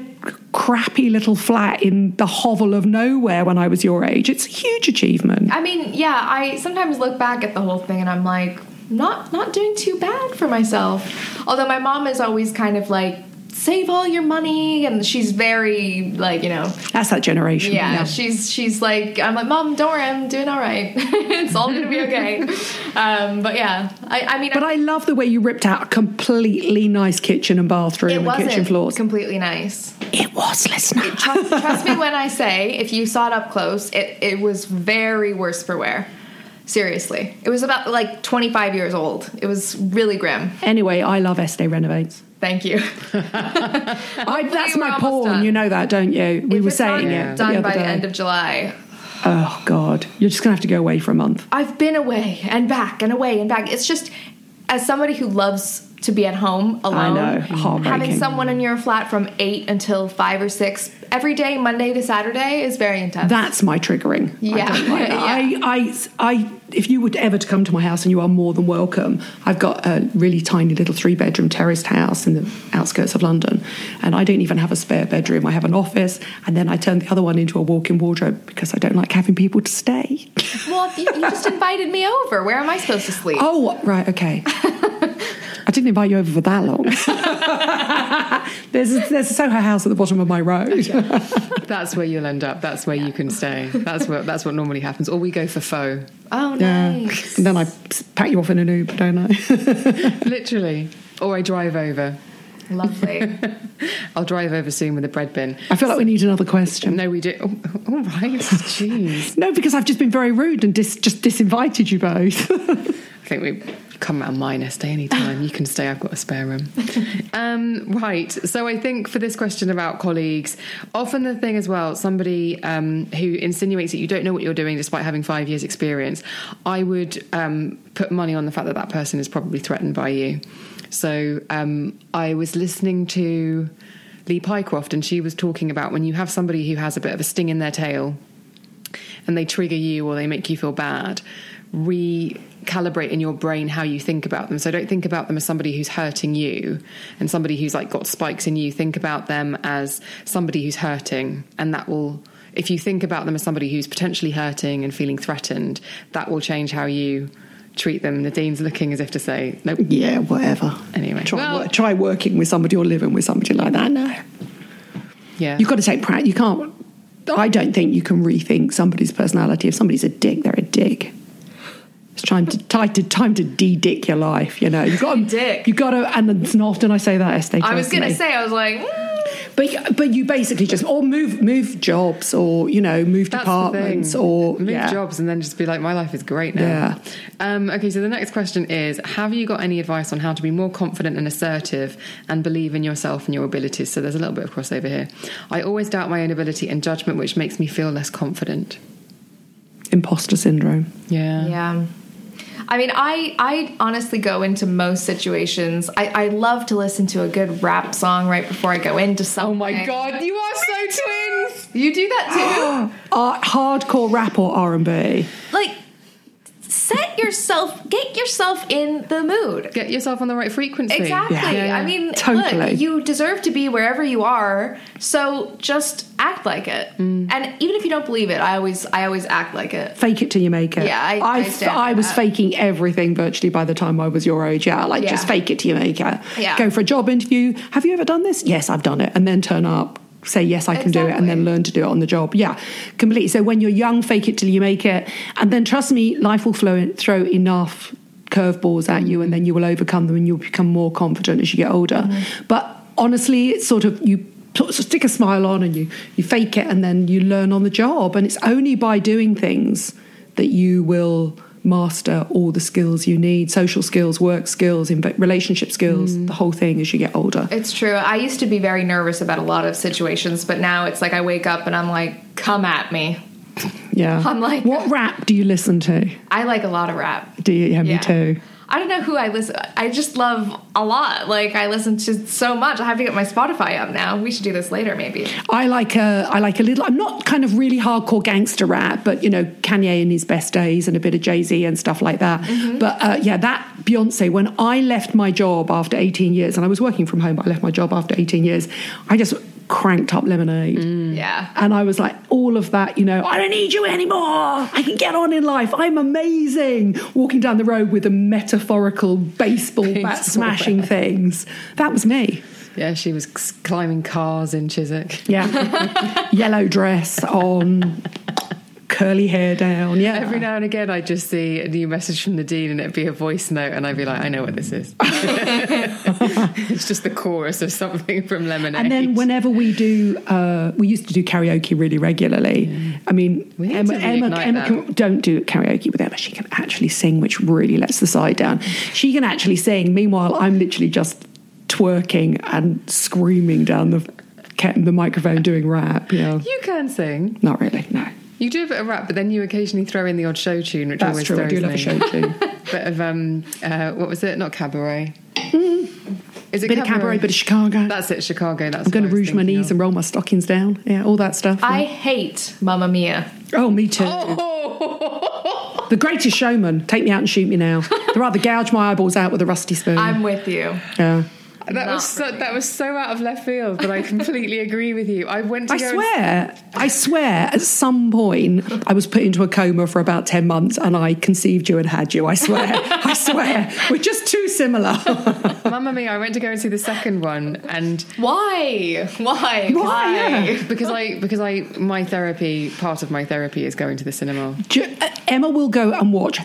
crappy little flat in the hovel of nowhere when I was your age. It's a huge achievement. I mean, yeah, I sometimes look back at the whole thing and I'm like, not not doing too bad for myself. Although my mom is always kind of like, save all your money, and she's very like, you know, That's that generation. yeah, she's she's like, I'm like, mom, don't worry, I'm doing all right. <laughs> it's all gonna be okay. <laughs> um, but yeah, I, I mean, But I love the way you ripped out a completely nice kitchen and bathroom it and wasn't kitchen floors. completely nice. It was, listener. Trust, trust me when I say, if you saw it up close, it, it was very worse for wear. Seriously. It was about like 25 years old. It was really grim. Anyway, I love Estee Renovates. Thank you. <laughs> I, that's my porn. done. You know that, don't you? We If were saying it Done the by other the end of July. oh God, you're just gonna have to go away for a month. I've been away and back and away and back. It's just, as somebody who loves to be at home alone, know, heartbreaking. having someone in your flat from 8 until 5 or 6 every day, Monday to Saturday, is very intense. That's my triggering. Yeah. don't like. Yeah. I, I, I, if you were ever to come to my house, and you are more than welcome, I've got a really tiny little three bedroom terraced house in the outskirts of London, and I don't even have a spare bedroom. I have an office, and then I turn the other one into a walk in wardrobe because I don't like having people to stay. well, you, you just <laughs> invited me over. Where am I supposed to sleep? Oh, right, okay. <laughs> I didn't invite you over for that long. <laughs> There's a, there's a Soho house at the bottom of my road. <laughs> That's where you'll end up. That's where you can stay. That's what that's what normally happens. Or we go for faux. Oh, Yeah. nice. And then I pack you off in an Uber, don't I? <laughs> Literally. Or I drive over. Lovely. I'll drive over soon with a bread bin. I feel like we need another question. No, we do. Oh, all right. Jeez. No, because I've just been very rude and dis- just disinvited you both. I think we come out of mine. Stay anytime. You can stay. I've got a spare room. <laughs> Um, right. So I think for this question about colleagues, often the thing as well, somebody um, who insinuates that you don't know what you're doing despite having five years' experience, I would um, put money on the fact that that person is probably threatened by you. So um, I was listening to Lee Pycroft, and she was talking about when you have somebody who has a bit of a sting in their tail and they trigger you or they make you feel bad, recalibrate in your brain how you think about them. So don't think about them as somebody who's hurting you and somebody who's like got spikes in you. Think about them as somebody who's hurting, and that will. If you think about them as somebody who's potentially hurting and feeling threatened, that will change how you treat them. Nadine's looking as if to say, nope. yeah, whatever. Anyway, Try, well- try working with somebody or living with somebody like that. No. Yeah. You've got to take practice. You can't. I don't think you can rethink somebody's personality. If somebody's a dick, they're a dick. It's time to time to time to de-dick your life. You know, you've got to Dick. You've got to, and it's not often I say that. Estee, I was gonna me. say, I was like, mm, but but you basically just or move move jobs or you know move That's departments or move yeah. jobs and then just be like, my life is great now. Yeah. Um, okay, so the next question is: Have you got any advice on how to be more confident and assertive and believe in yourself and your abilities? So there's a little bit of crossover here. I always doubt my own ability and judgment, which makes me feel less confident. Imposter syndrome. Yeah. yeah. I mean, I I honestly go into most situations. I, I love to listen to a good rap song right before I go into something. Oh my god, you are so twins. You do that too? <gasps> Uh, hardcore rap or R and B. like, set yourself, get yourself in the mood. Get yourself on the right frequency. Exactly. Yeah. Yeah, yeah. I mean, Totally. look, you deserve to be wherever you are, so just act like it. Mm. And even if you don't believe it, I always I always act like it. Fake it till you make it. Yeah, I- I stand I was that. faking everything virtually by the time I was your age. Yeah, like Yeah. just fake it till you make it. Yeah. Go for a job interview. Have you ever done this? Yes, I've done it. And then turn up, say yes, I can do it, and then learn to do it on the job. Yeah, completely. So when you're young, fake it till you make it, and then trust me, life will flow, throw enough curveballs at you, and then you will overcome them, and you'll become more confident as you get older. Mm-hmm. But honestly, it's sort of you stick a smile on and you you fake it and then you learn on the job and it's only by doing things that you will master all the skills you need social skills work skills relationship skills Mm. the whole thing as you get older It's true. I used to be very nervous about a lot of situations, but now it's like I wake up and I'm like, come at me. yeah <laughs> I'm like- what rap do you listen to I like a lot of rap. do you yeah, me too I don't know who I listen. I just love a lot. Like I listen to so much. I have to get my Spotify up now. We should do this later, maybe. I like a, I like a little. I'm not kind of really hardcore gangster rap, but you know Kanye in his best days and a bit of Jay Z and stuff like that. But uh, yeah, that Beyonce. When I left my job after 18 years, and I was working from home, but I left my job after 18 years. I just cranked up Lemonade. Mm. Yeah. And I was like, all of that, you know, I don't need you anymore. I can get on in life. I'm amazing. Walking down the road with a metaphorical baseball bat Baseball smashing things. That was me. Yeah, she was climbing cars in Chiswick. Yeah. <laughs> Yellow dress on, curly hair down. Yeah. Every now and again, I just see a new message from Nadine, and it'd be a voice note, and I'd be like, "I know what this is." <laughs> it's just the chorus of something from Lemonade. and then whenever we do, uh, we used to do karaoke really regularly. I mean, Emma, Emma, Emma can, don't do karaoke with Emma. She can actually sing, which really lets the side down. She can actually sing. Meanwhile, I'm literally just twerking and screaming down the the microphone doing rap. You know, you can sing. not really. No, You do a bit of rap, but then you occasionally throw in the odd show tune, which that's always true. I throws do love me. a show too. <laughs> bit of um, uh, what was it? Not cabaret. Is it bit of cabaret, bit of Chicago. That's it, Chicago. That's I'm going to rouge my knees of. and roll my stockings down. Yeah, all that stuff. I yeah. hate Mamma Mia. oh, me too. Oh. The Greatest Showman. Take me out and shoot me now. <laughs> They'd rather gouge my eyeballs out with a rusty spoon. I'm with you. yeah. That was so, that was so out of left field, but I completely agree with you. I went to I go. and- swear, I swear, at some point, I was put into a coma for about 10 months and I conceived you and had you. I swear. <laughs> I swear. We're just too similar. <laughs> Mamma Mia! I went to go and see the second one, and Why? Why? Why? Because I because I my therapy part of my therapy is going to the cinema. Ju- uh, Emma will go and watch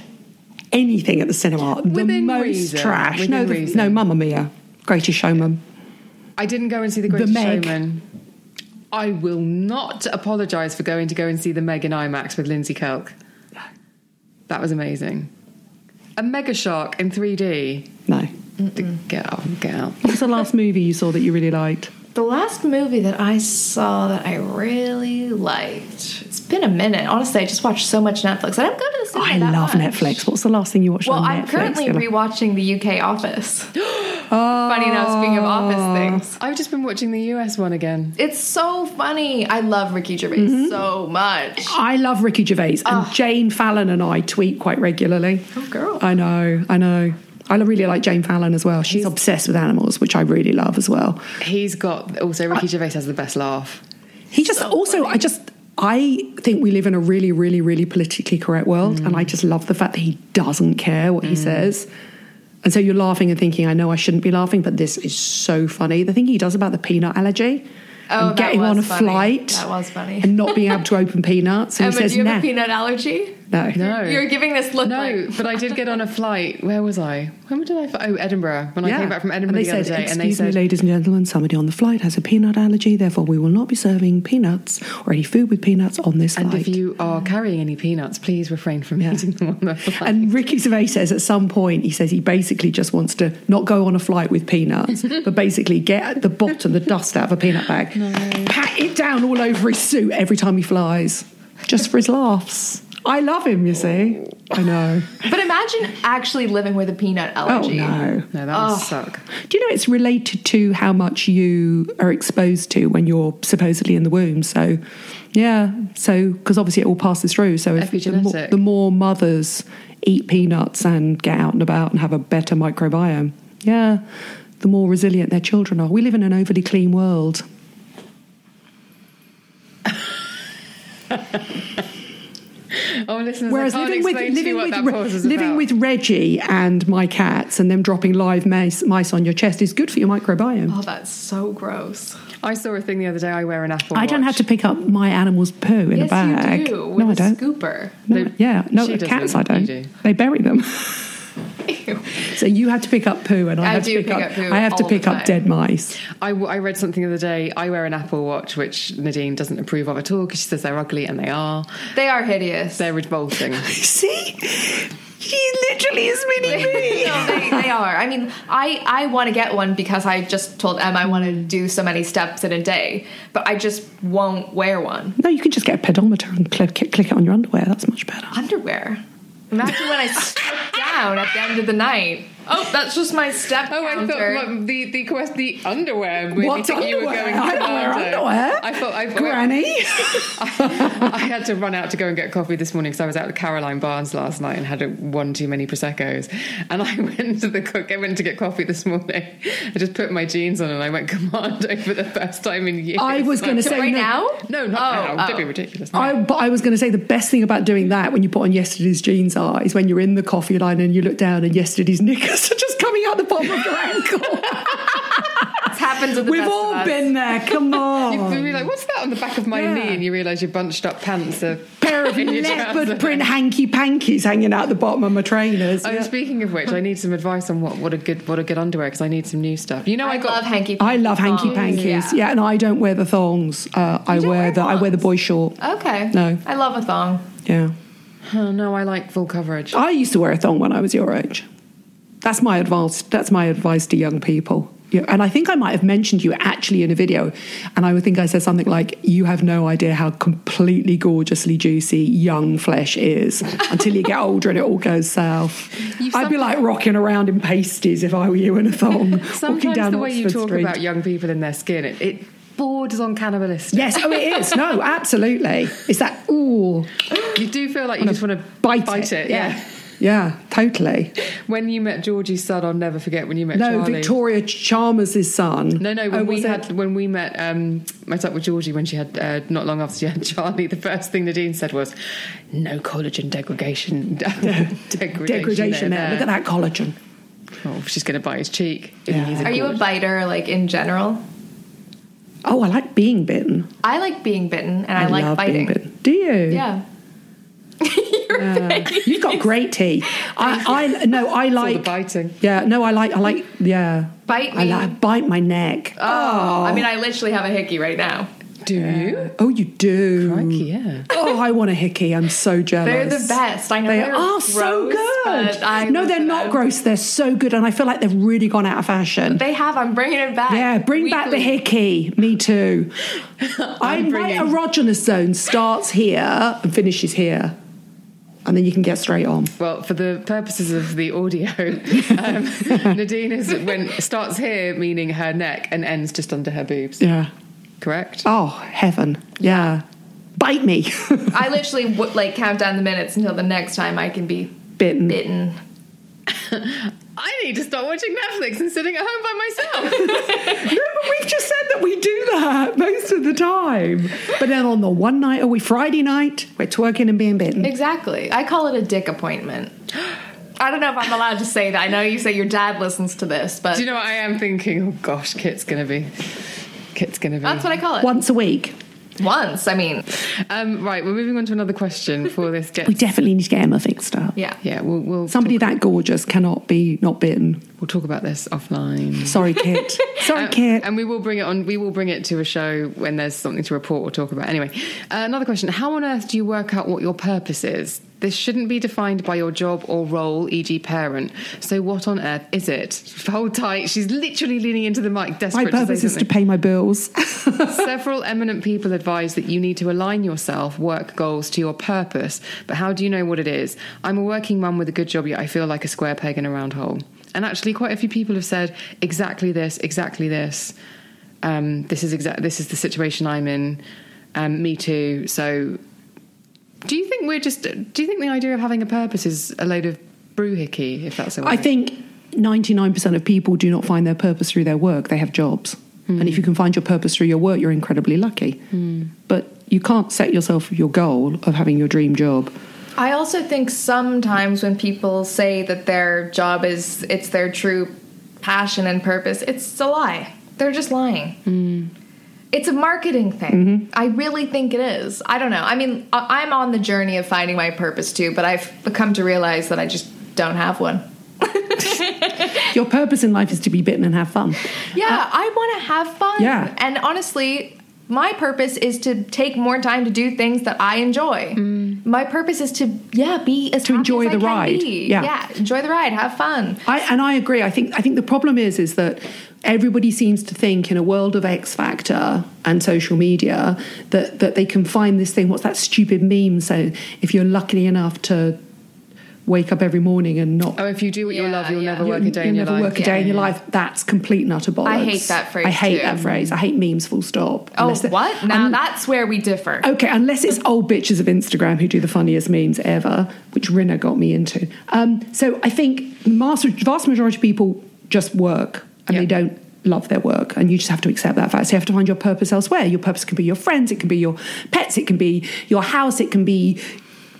anything at the cinema. the most reason. trash. Within no, the, no, Mamma Mia. Greatest Showman. I didn't go and see the Greatest Meg. Showman. I will not apologise for going to go and see the Meg in IMAX with Lindsey Kelk. That was amazing. A mega shark in 3D. No. Get out, get out. What's the last movie you saw that you really liked? The last movie that I saw that I really liked. It's been a minute. Honestly, I just watched so much Netflix. I don't go to the cinema. I that love much. Netflix. What's the last thing you watched Well, on I'm Netflix? currently rewatching the UK Office. <gasps> Funny enough, speaking of Office oh. things. I've just been watching the US one again. It's so funny. I love Ricky Gervais Mm-hmm. so much. I love Ricky Gervais, and ah. Jane Fallon and I tweet quite regularly. Oh, girl. I know, I know. I really like Jane Fallon as well. She's obsessed with animals, which I really love as well. He's got also Ricky Gervais has the best laugh. He just also, I just, I think we live in a really, really, really politically correct world, mm. and I just love the fact that he doesn't care what he mm. says. And so you're laughing and thinking, I know I shouldn't be laughing, but this is so funny. The thing he does about the peanut allergy. Oh, and getting on a funny. flight That was funny. and not being able to open peanuts. And <laughs> Emma, he says, do you have nah. a peanut allergy? No. No. You're giving this look No, like. but I did get on a <laughs> flight. Where was I? When did I? fly- Oh, Edinburgh. When I came back from Edinburgh and they the other said, day, "Excuse and they said, me, ladies and gentlemen, somebody on the flight has a peanut allergy. Therefore, we will not be serving peanuts or any food with peanuts on this and flight." if you are carrying any peanuts, please refrain from Yeah. eating them on the flight. and Ricky Gervais says at some point, he says he basically just wants to not go on a flight with peanuts, <laughs> but basically get the bottom, the dust out of a peanut bag, pat it down all over his suit every time he flies, just for his laughs. I love him, you see. I know. But imagine actually living with a peanut Oh allergy. no. no, that would suck. Do you know it's related to how much you are exposed to when you're supposedly in the womb? So, yeah, so because obviously it all passes through. So, if the more, Epigenetic. the more mothers eat peanuts and get out and about and have a better microbiome, yeah, the more resilient their children are. We live in an overly clean world. <laughs> Oh, listeners, Whereas I can't living with to living with that Re- pause is living about. with Reggie and my cats and them dropping live mice, mice on your chest is good for your microbiome. Oh, that's so gross. I saw a thing the other day. I wear an Apple. I don't have to pick up my animal's poo in yes, a bag. you do. With no, I a don't. scooper. No, No, yeah, no, the cats I don't. do. They bury them. <laughs> so you have to pick up poo, and I, I have to pick, pick up. up poo I have to pick up dead mice. I, w- I read something the other day. I wear an Apple Watch, which Nadine doesn't approve of at all because she says they're ugly, and they are. They are hideous. They're revolting. <laughs> See, she literally is really me. <laughs> no, they, they are. I mean, I, I want to get one because I just told Em I want to do so many steps in a day, but I just won't wear one. no, you can just get a pedometer and click, click it on your underwear. That's much better. Underwear. Imagine when I strip down at the end of the night. Oh, that's just my step Oh, I thought what, the the quest the underwear. Made me What's think you were underwear? going. I don't wear underwear. I thought I Granny. <laughs> I had to run out to go and get coffee this morning because I was out with Caroline Barnes last night and had a, one too many proseccos. And I <laughs> went to the cook. I went to get coffee this morning. I just put my jeans on and I went commando for the first time in years. I was gonna <laughs> say right no. now? no, not Oh, now. oh. Don't be ridiculous. I, but I was going to say the best thing about doing that when you put on yesterday's jeans are is when you're in the coffee line and you look down and yesterday's knickers are <laughs> just coming out the bottom of your ankle. <laughs> it's happened to the We've best all of us. been there. Come <laughs> on. You'd be like, what's that on the back of my Yeah. knee? And you realise your bunched up pants are A pair of in your leopard print hanky pankies hanging out the bottom of my trainers. Oh, Yeah. speaking of which, I need some advice on what, what a good what a good underwear because I need some new stuff. You know, I, I, got love hanky. I love hanky pankies. Yeah. and I don't wear the thongs. Uh, I don't wear, wear the I wear the boy short. Okay. No. I love a thong. Yeah, Oh, no, I like full coverage. I used to wear a thong when I was your age. That's my advice. That's my advice to young people. Yeah, and I think I might have mentioned you actually in a video, and I would think I said something like, "You have no idea how completely gorgeously juicy young flesh is until you get <laughs> older and it all goes south." I'd be like rocking around in pasties if I were you in a thong, <laughs> walking Sometimes down the way you talk Street. about young people and their skin, it, it borders on cannibalistic. Yes, oh, it is. No, <laughs> absolutely. It's that ooh. You do feel like you just want to bite bite it, it. yeah. yeah. Yeah, totally. When you met Georgie's son, I'll never forget when you met No, Charlie. Victoria Chalmers' son. No, no. When Oh, we was it? had when we met, um, met up with Georgie when she had uh, not long after she had <laughs> Charlie. The first thing Nadine said was, "No collagen degradation, <laughs> degradation, degradation there. Look at that collagen. Oh, she's going to bite his cheek. Yeah. Are you a biter, like in general? Oh, I like being bitten. I like being bitten, and I, like love biting. being bitten. Do you? Yeah. Yeah. Uh, <laughs> you've got great teeth. I, I no, I all the like biting. Yeah, no, I like, I like, yeah. Bite I me. like bite my neck. Oh, I mean, I literally have a hickey right now. Do you? Oh, you do. Crikey, yeah. Oh, I want a hickey. I'm so jealous. They're the best. I know They they're are so good. I no, they're not them. gross. They're so good, and I feel like they've really gone out of fashion. They have. I'm bringing it back. yeah, bring back the hickey. Me too. <laughs> I, my bringing- erogenous zone starts here and finishes here, and then you can get straight on. Well, for the purposes of the audio, <laughs> um, Nadine is when starts here, meaning her neck, and ends just under her boobs. Yeah. Correct. Oh heaven. Yeah. Bite me. <laughs> I literally would like count down the minutes until the next time I can be Bitten. bitten. <laughs> I need to start watching Netflix and sitting at home by myself. <laughs> No, but we've just said that we do that most of the time. But then on the one night, are we Friday night, we're twerking and being bitten. Exactly. I call it a dick appointment. I don't know if I'm allowed to say that. I know you say your dad listens to this, but Do you know what I am thinking? Oh gosh, Kit's gonna be. Kit's gonna be. that's what I call it. Once a week. Once. I mean, Um, right, we're moving on to another question for this. <laughs> Get, We definitely need to get Emma fixed up. yeah. yeah, we'll we'll Somebody that gorgeous cannot be not bitten. we'll talk about this offline. Sorry, Kit. <laughs> Sorry, Uh, Kit. and we will bring it on. We will bring it to a show when there's something to report or talk about. Anyway, uh, another question: How on earth do you work out what your purpose is? This shouldn't be defined by your job or role, e.g., parent. So, what on earth is it? Hold tight. She's literally leaning into the mic, My desperate to purpose say is to pay my bills. <laughs> Several eminent people advise that you need to align yourself, work goals to your purpose. But how do you know what it is? I'm a working mum with a good job, yet I feel like a square peg in a round hole. And actually, quite a few people have said exactly this, exactly this. Um, this is exact. This is the situation I'm in. Um, me too. So, do you think we're just? Do you think the idea of having a purpose is a load of brewhickey? If that's a I think 99% of people do not find their purpose through their work. They have jobs. Hmm. And if you can find your purpose through your work, you're incredibly lucky. Hmm. But you can't set yourself your goal of having your dream job. I also think sometimes when people say that their job is it's their true passion and purpose, it's a lie. They're just lying. Hmm. It's a marketing thing. Mm-hmm. I really think it is. I don't know. I mean, I- I'm on the journey of finding my purpose too, but I've come to realize that I just don't have one. <laughs> Your purpose in life is to be bitten and have fun. Yeah, uh, I want to have fun. Yeah. And honestly, my purpose is to take more time to do things that I enjoy. Mm. My purpose is to yeah be as To enjoy as the ride. Yeah. yeah, enjoy the ride, have fun. I, and I agree. I think I think the problem is is that everybody seems to think in a world of X Factor and social media that that they can find this thing. What's that stupid meme? So if you're lucky enough to wake up every morning and not Oh, if you do what you Yeah, love, you'll yeah. never work a day you'll in your never life. work a day in your life. That's complete and utter bollocks. I hate that phrase I hate too. that phrase. I hate memes. Full stop. Oh, Unless what? Now un- that's where we differ. Okay, unless it's old bitches of Instagram who do the funniest memes ever, which Rinna got me into. Um, so I think the vast majority of people just work and Yeah. they don't love their work, and you just have to accept that fact. So you have to find your purpose elsewhere. Your purpose can be your friends, it can be your pets, it can be your house, it can be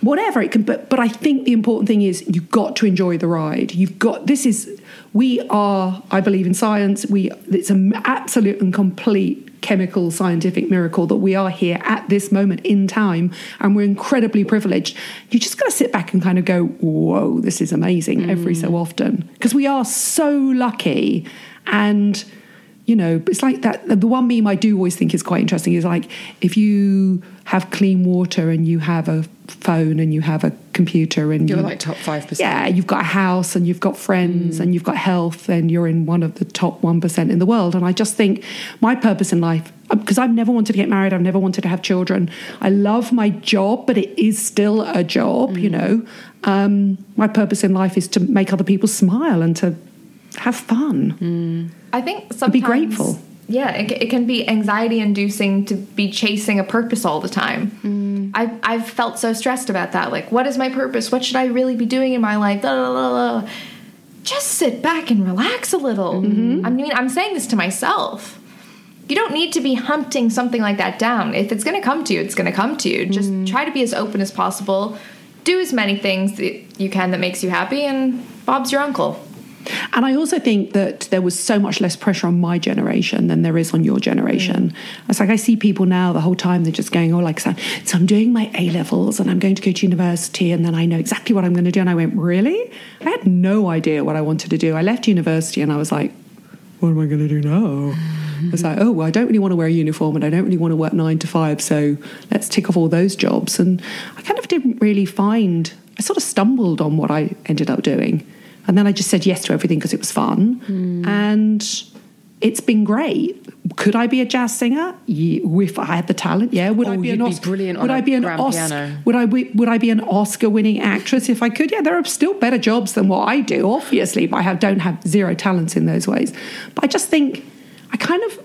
whatever it can but but I think the important thing is you've got to enjoy the ride you've got this is we are I believe in science we it's an absolute and complete chemical scientific miracle that we are here at this moment in time and we're incredibly privileged you just got to sit back and kind of go whoa this is amazing every so mm. often because we are so lucky and you know, it's like that. The one meme I do always think is quite interesting is like if you have clean water and you have a phone and you have a computer and You're you, like top 5%. Yeah, you've got a house and you've got friends mm. and you've got health, and you're in one of the top 1% in the world. And I just think my purpose in life, uh, because I've never wanted to get married, I've never wanted to have children. I love my job, but it is still a job, you mm. know. Um, my purpose in life is to make other people smile and to have fun. I think sometimes Be grateful. yeah, it, it can be anxiety inducing to be chasing a purpose all the time. Mm. I've, I've felt so stressed about that. Like, what is my purpose? What should I really be doing in my life? La, la, la, la. Just sit back and relax a little. Mm-hmm. I mean, I'm saying this to myself. You don't need to be hunting something like that down. If it's going to come to you, it's going to come to you. Just mm. try to be as open as possible. Do as many things that you can that makes you happy, and Bob's your uncle. And I also think that there was so much less pressure on my generation than there is on your generation. Mm. It's like I see people now the whole time they're just going, oh, like, so, so I'm doing my A levels and I'm going to go to university and then I know exactly what I'm going to do. And I went, really? I had no idea what I wanted to do. I left university and I was like, what am I going to do now? <laughs> It's like, oh, well, I don't really want to wear a uniform and I don't really want to work nine to five. So let's tick off all those jobs. And I kind of didn't really find, I sort of stumbled on what I ended up doing. And then I just said yes to everything because it was fun. Hmm. And it's been great. Could I be a jazz singer? Yeah, if I had the talent, yeah. Would I Oh, be an be Oscar? brilliant would I be an Oscar? piano. Would I be, would I be an Oscar-winning actress if I could? Yeah, there are still better jobs than what I do, obviously, but I have, don't have zero talents in those ways. But I just think I kind of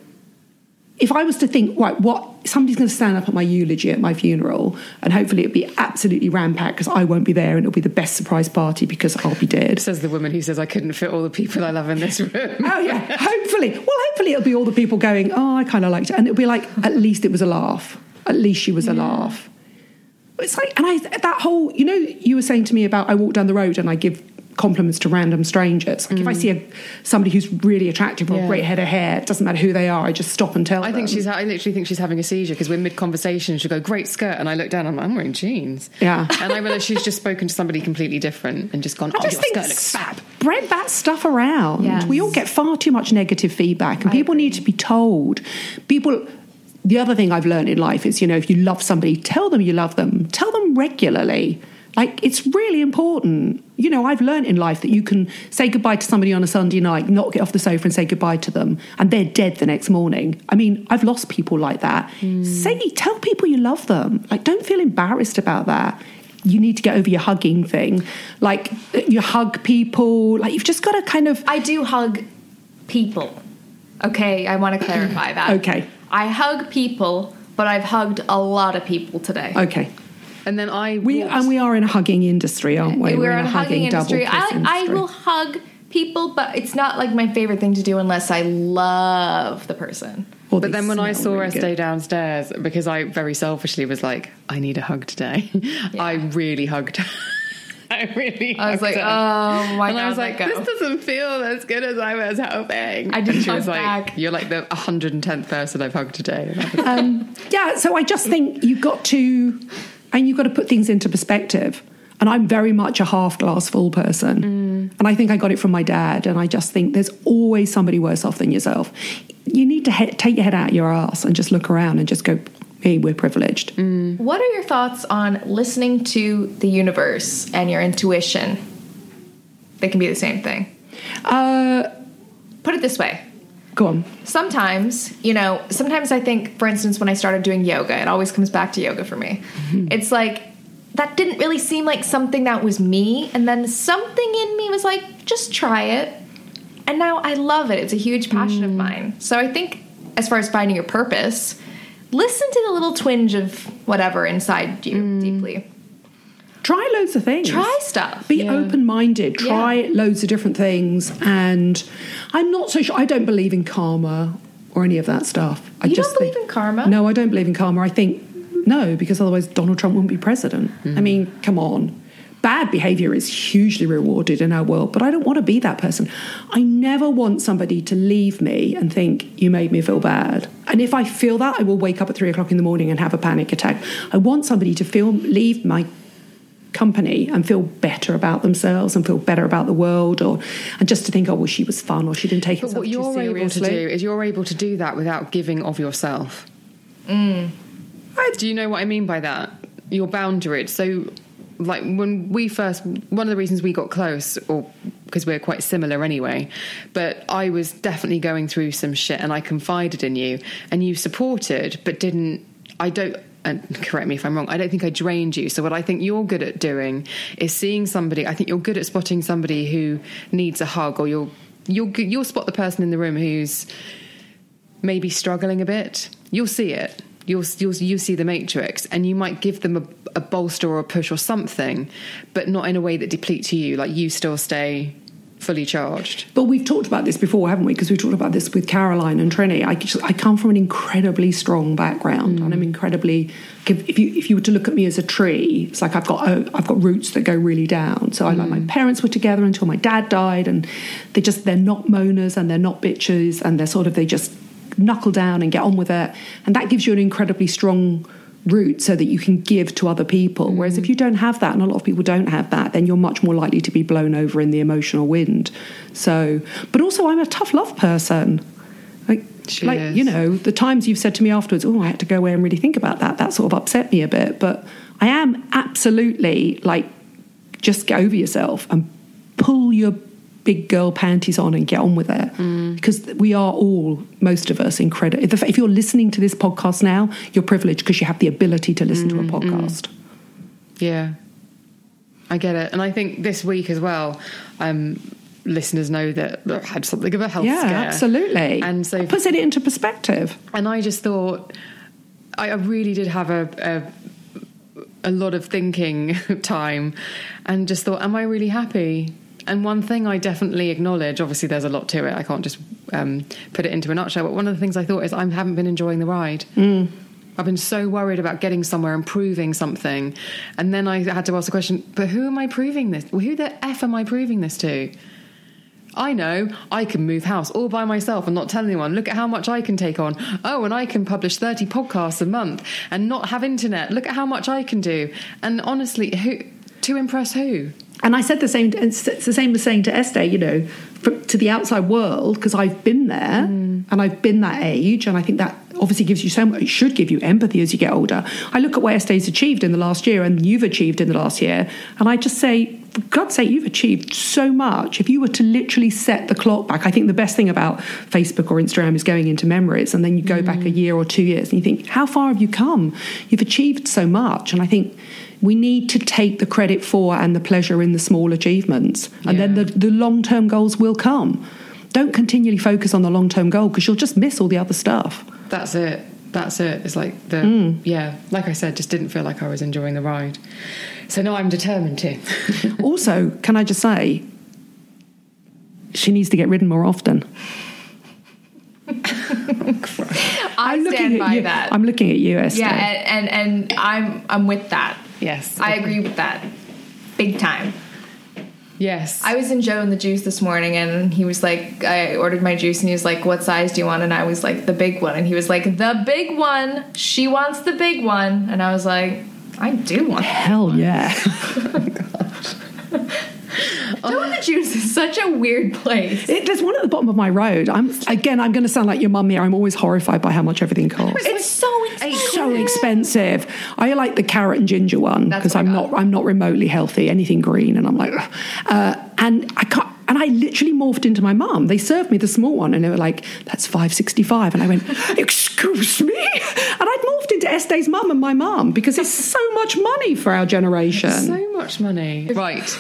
if I was to think, right, what somebody's going to stand up at my eulogy at my funeral, and hopefully it'll be absolutely rampacked because I won't be there, and it'll be the best surprise party because I'll be dead. Says the woman who says I couldn't fit all the people I love in this room. <laughs> Oh yeah, hopefully. Well, hopefully it'll be all the people going, oh, I kind of liked it, and it'll be like, at least it was a laugh. At least she was a laugh. It's like, and I that whole, you know, you were saying to me about I walk down the road and I give compliments to random strangers. Like if I mm. see a, somebody who's really attractive or a Yeah. great head of hair, it doesn't matter who they are, I just stop and tell I think she's. I literally think she's having a seizure because we're mid conversation. She'll go, "Great skirt," and I look down. I'm, like, I'm wearing jeans. Yeah. and I realise she's just spoken to somebody completely different and just gone, I "Oh, just your think skirt looks fab." spread that stuff around. Yes. We all get far too much negative feedback, and people need to be told. People. The other thing I've learned in life is, you know, if you love somebody, tell them you love them. Tell them regularly. Like it's really important. You know, I've learned in life that you can say goodbye to somebody on a Sunday night, not get off the sofa and say goodbye to them, and they're dead the next morning. I mean, I've lost people like that. Mm. Say, tell people you love them. Like, don't feel embarrassed about that you need to get over your hugging thing. Like you hug people. Like you've just got to kind of. I do hug people. Okay, I want to clarify that. <clears throat> Okay. I hug people, but I've hugged a lot of people today. Okay. And then I We walked- and we are in a hugging industry, aren't we? We're, in a hugging industry. double kiss I, I will hug people, but it's not like my favorite thing to do unless I love the person. Or But then when I saw really her stay downstairs, because I very selfishly was like, I need a hug today. <laughs> I really hugged her. <laughs> I really I was like, her. oh my and god, I was like, let go. this doesn't feel as good as I was hoping. I didn't she hug was like, back. you're like the 110th person I've hugged today. And I was um, yeah, so I just think you've got to, and you've got to put things into perspective. And I'm very much a half glass full person. And I think I got it from my dad. And I just think there's always somebody worse off than yourself. You need to he- take your head out your ass and just look around and just go, hey, we're privileged. What are your thoughts on listening to the universe and your intuition? They can be the same thing. Uh, Put it this way. Go on. Sometimes, you know, sometimes I think, for instance, when I started doing yoga, it always comes back to yoga for me. Mm-hmm. It's like, that didn't really seem like something that was me. And then something in me was like, just try it. And now I love it. It's a huge passion of mm. mine. So I think, as far as finding your purpose, listen to the little twinge of whatever inside you mm. deeply. Try loads of things. Try stuff. Be open minded. Try loads of different things. And I'm not so sure. I don't believe in karma or any of that stuff. I You just don't believe think- in karma? No, I don't believe in karma. I think no, because otherwise Donald Trump wouldn't be president. I mean, come on. Bad behavior is hugely rewarded in our world, but I don't want to be that person. I never want somebody to leave me and think, you made me feel bad. And if I feel that, I will wake up at three o'clock in the morning and have a panic attack. I want somebody to feel leave my company and feel better about themselves and feel better about the world or and just to think oh well she was fun or she didn't take But herself what you're able to do is you're able to do that without giving of yourself. Mm. Do you know what I mean by that? You're boundaried. So, like when we first, one of the reasons we got close, or because we're quite similar anyway, but I was definitely going through some shit and I confided in you and you supported, but didn't, I don't, and correct me if I'm wrong, I don't think I drained you. So, what I think you're good at doing is seeing somebody, I think you're good at spotting somebody who needs a hug or you'll, you'll, you'll spot the person in the room who's, maybe struggling a bit, you'll see it. You'll, you'll you see the matrix, and you might give them a, a bolster or a push or something, but not in a way that depletes you. Like you still stay fully charged. But we've talked about this before, haven't we? Because we talked about this with Caroline and Trinny. I, just, I come from an incredibly strong background, and I'm incredibly. If you if you were to look at me as a tree, it's like I've got uh, I've got roots that go really down. So I like my parents were together until my dad died, and they just they're not moaners and they're not bitches, and they're sort of they just knuckle down and get on with it, and that gives you an incredibly strong route so that you can give to other people. Mm. Whereas if you don't have that, and a lot of people don't have that, then you're much more likely to be blown over in the emotional wind. So, but also, I'm a tough love person. Like, She like is. you know, the times you've said to me afterwards, "Oh, I had to go away and really think about that." That sort of upset me a bit. But I am absolutely like, just get over yourself and pull your big girl panties on and get on with it Mm. because we are all most of us incredible if, if you're listening to this podcast now you're privileged because you have the ability to listen Mm, to a podcast Yeah, I get it, and I think this week as well. Um, listeners know that I had something of a health yeah scare. absolutely and so it puts it into perspective And I just thought, I I really did have a, a, a lot of thinking <laughs> time and just thought, am I really happy? And one thing I definitely acknowledge, obviously there's a lot to it, I can't just um, put it into a nutshell, but one of the things I thought is I haven't been enjoying the ride. I've been so worried about getting somewhere and proving something. And then I had to ask the question, but who am I proving this? Who the F am I proving this to? I know I can move house all by myself and not tell anyone. Look at how much I can take on. Oh, and I can publish 30 podcasts a month and not have internet. Look at how much I can do. And honestly, who to impress who? And I said the same. It's it's the same as saying to Estee, you know, for, to the outside world, because I've been there mm. and I've been that age, and I think that obviously gives you so much. It should give you empathy as you get older. I look at what Estee's achieved in the last year, and you've achieved in the last year, and I just say, for God's sake, you've achieved so much. If you were to literally set the clock back, I think the best thing about Facebook or Instagram is going into memories, and then you go back a mm. year or two years, and you think, how far have you come? You've achieved so much, and I think we need to take the credit for and the pleasure in the small achievements and then the, the long-term goals will come don't continually focus on the long-term goal because you'll just miss all the other stuff That's it. That's it. It's like the hmm. yeah, like I said, just didn't feel like I was enjoying the ride. So now I'm determined to. <laughs> also can i just say she needs to get ridden more often <laughs> I looking stand at by you. that. i'm looking at you Estee. yeah, and, and and I'm I'm with that. Yes. I agree with that, big time. Yes. I was in Joe and the Juice this morning, and he was like, I ordered my juice, and he was like, "What size do you want?" And I was like, "The big one." And he was like, "The big one." She wants the big one, and I was like, "I do want." hell yeah <laughs> oh And the Juice is such a weird place. it, there's one at the bottom of my road i'm again i'm going to sound like your mum here i'm always horrified by how much everything costs It's so expensive. It's so expensive. I like the carrot and ginger one because I'm not I'm not remotely healthy. Anything green, and I'm like, uh, and I can't. And I literally morphed into my mum. They served me the small one, and they were like, "That's five sixty five. And I went, "Excuse me," and I'd Estee's mum and my mum because it's so much money for our generation. So much money. Right.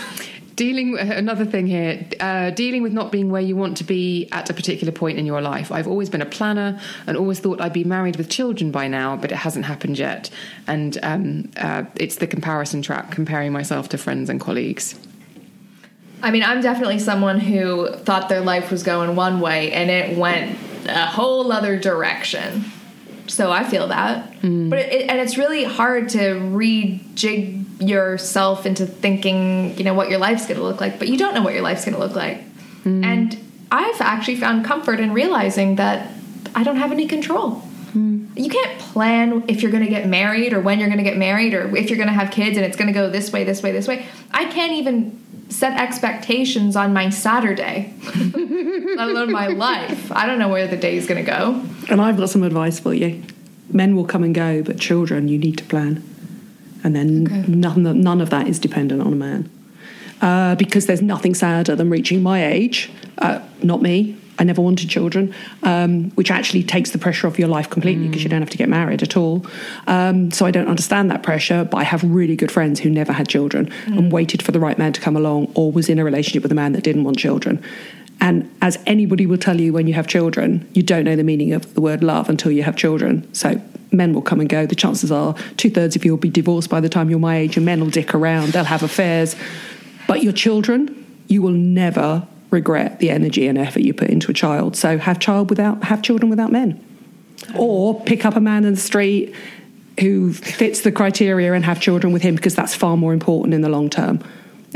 Dealing with another thing here, uh, dealing with not being where you want to be at a particular point in your life. I've always been a planner and always thought I'd be married with children by now, but it hasn't happened yet. And um, uh, it's the comparison trap, comparing myself to friends and colleagues. I mean, I'm definitely someone who thought their life was going one way and it went a whole other direction. So I feel that. Mm. But it, and it's really hard to rejig yourself into thinking, you know, what your life's going to look like, but you don't know what your life's going to look like. Mm. And I've actually found comfort in realizing that I don't have any control. Mm. You can't plan if you're going to get married or when you're going to get married or if you're going to have kids and it's going to go this way, this way, this way. I can't even set expectations on my Saturday, <laughs> let alone my life. I don't know where the day's going to go. And I've got some advice for you. Men will come and go, but children, you need to plan. And then none, of, none of that is dependent on a man. Uh, because there's nothing sadder than reaching my age, uh, not me. I never wanted children, um, which actually takes the pressure off your life completely because you don't have to get married at all. Um, so I don't understand that pressure, but I have really good friends who never had children and waited for the right man to come along or was in a relationship with a man that didn't want children. And as anybody will tell you when you have children, you don't know the meaning of the word love until you have children. So men will come and go. The chances are two thirds of you will be divorced by the time you're my age, and men will dick around, they'll have affairs. But your children, you will never regret the energy and effort you put into a child. So have child without have children without men. Or pick up a man in the street who fits the criteria and have children with him because that's far more important in the long term.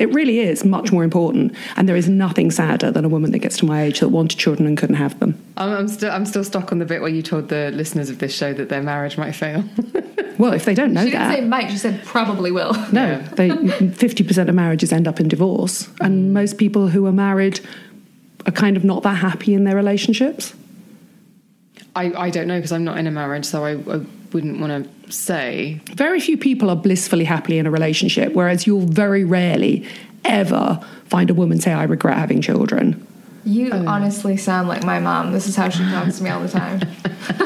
It really is much more important, and there is nothing sadder than a woman that gets to my age that wanted children and couldn't have them. I'm, I'm still I'm still stuck on the bit where you told the listeners of this show that their marriage might fail. <laughs> Well, if they don't know She didn't that, say might. She said probably will. <laughs> no, they fifty percent of marriages end up in divorce, and mm. most people who are married are kind of not that happy in their relationships. I, I don't know because I'm not in a marriage, so I, I wouldn't want to say. Very few people are blissfully happy in a relationship, whereas you'll very rarely ever find a woman say, "I regret having children." You oh, honestly sound like my mom. This is how she talks to me all the time. <laughs>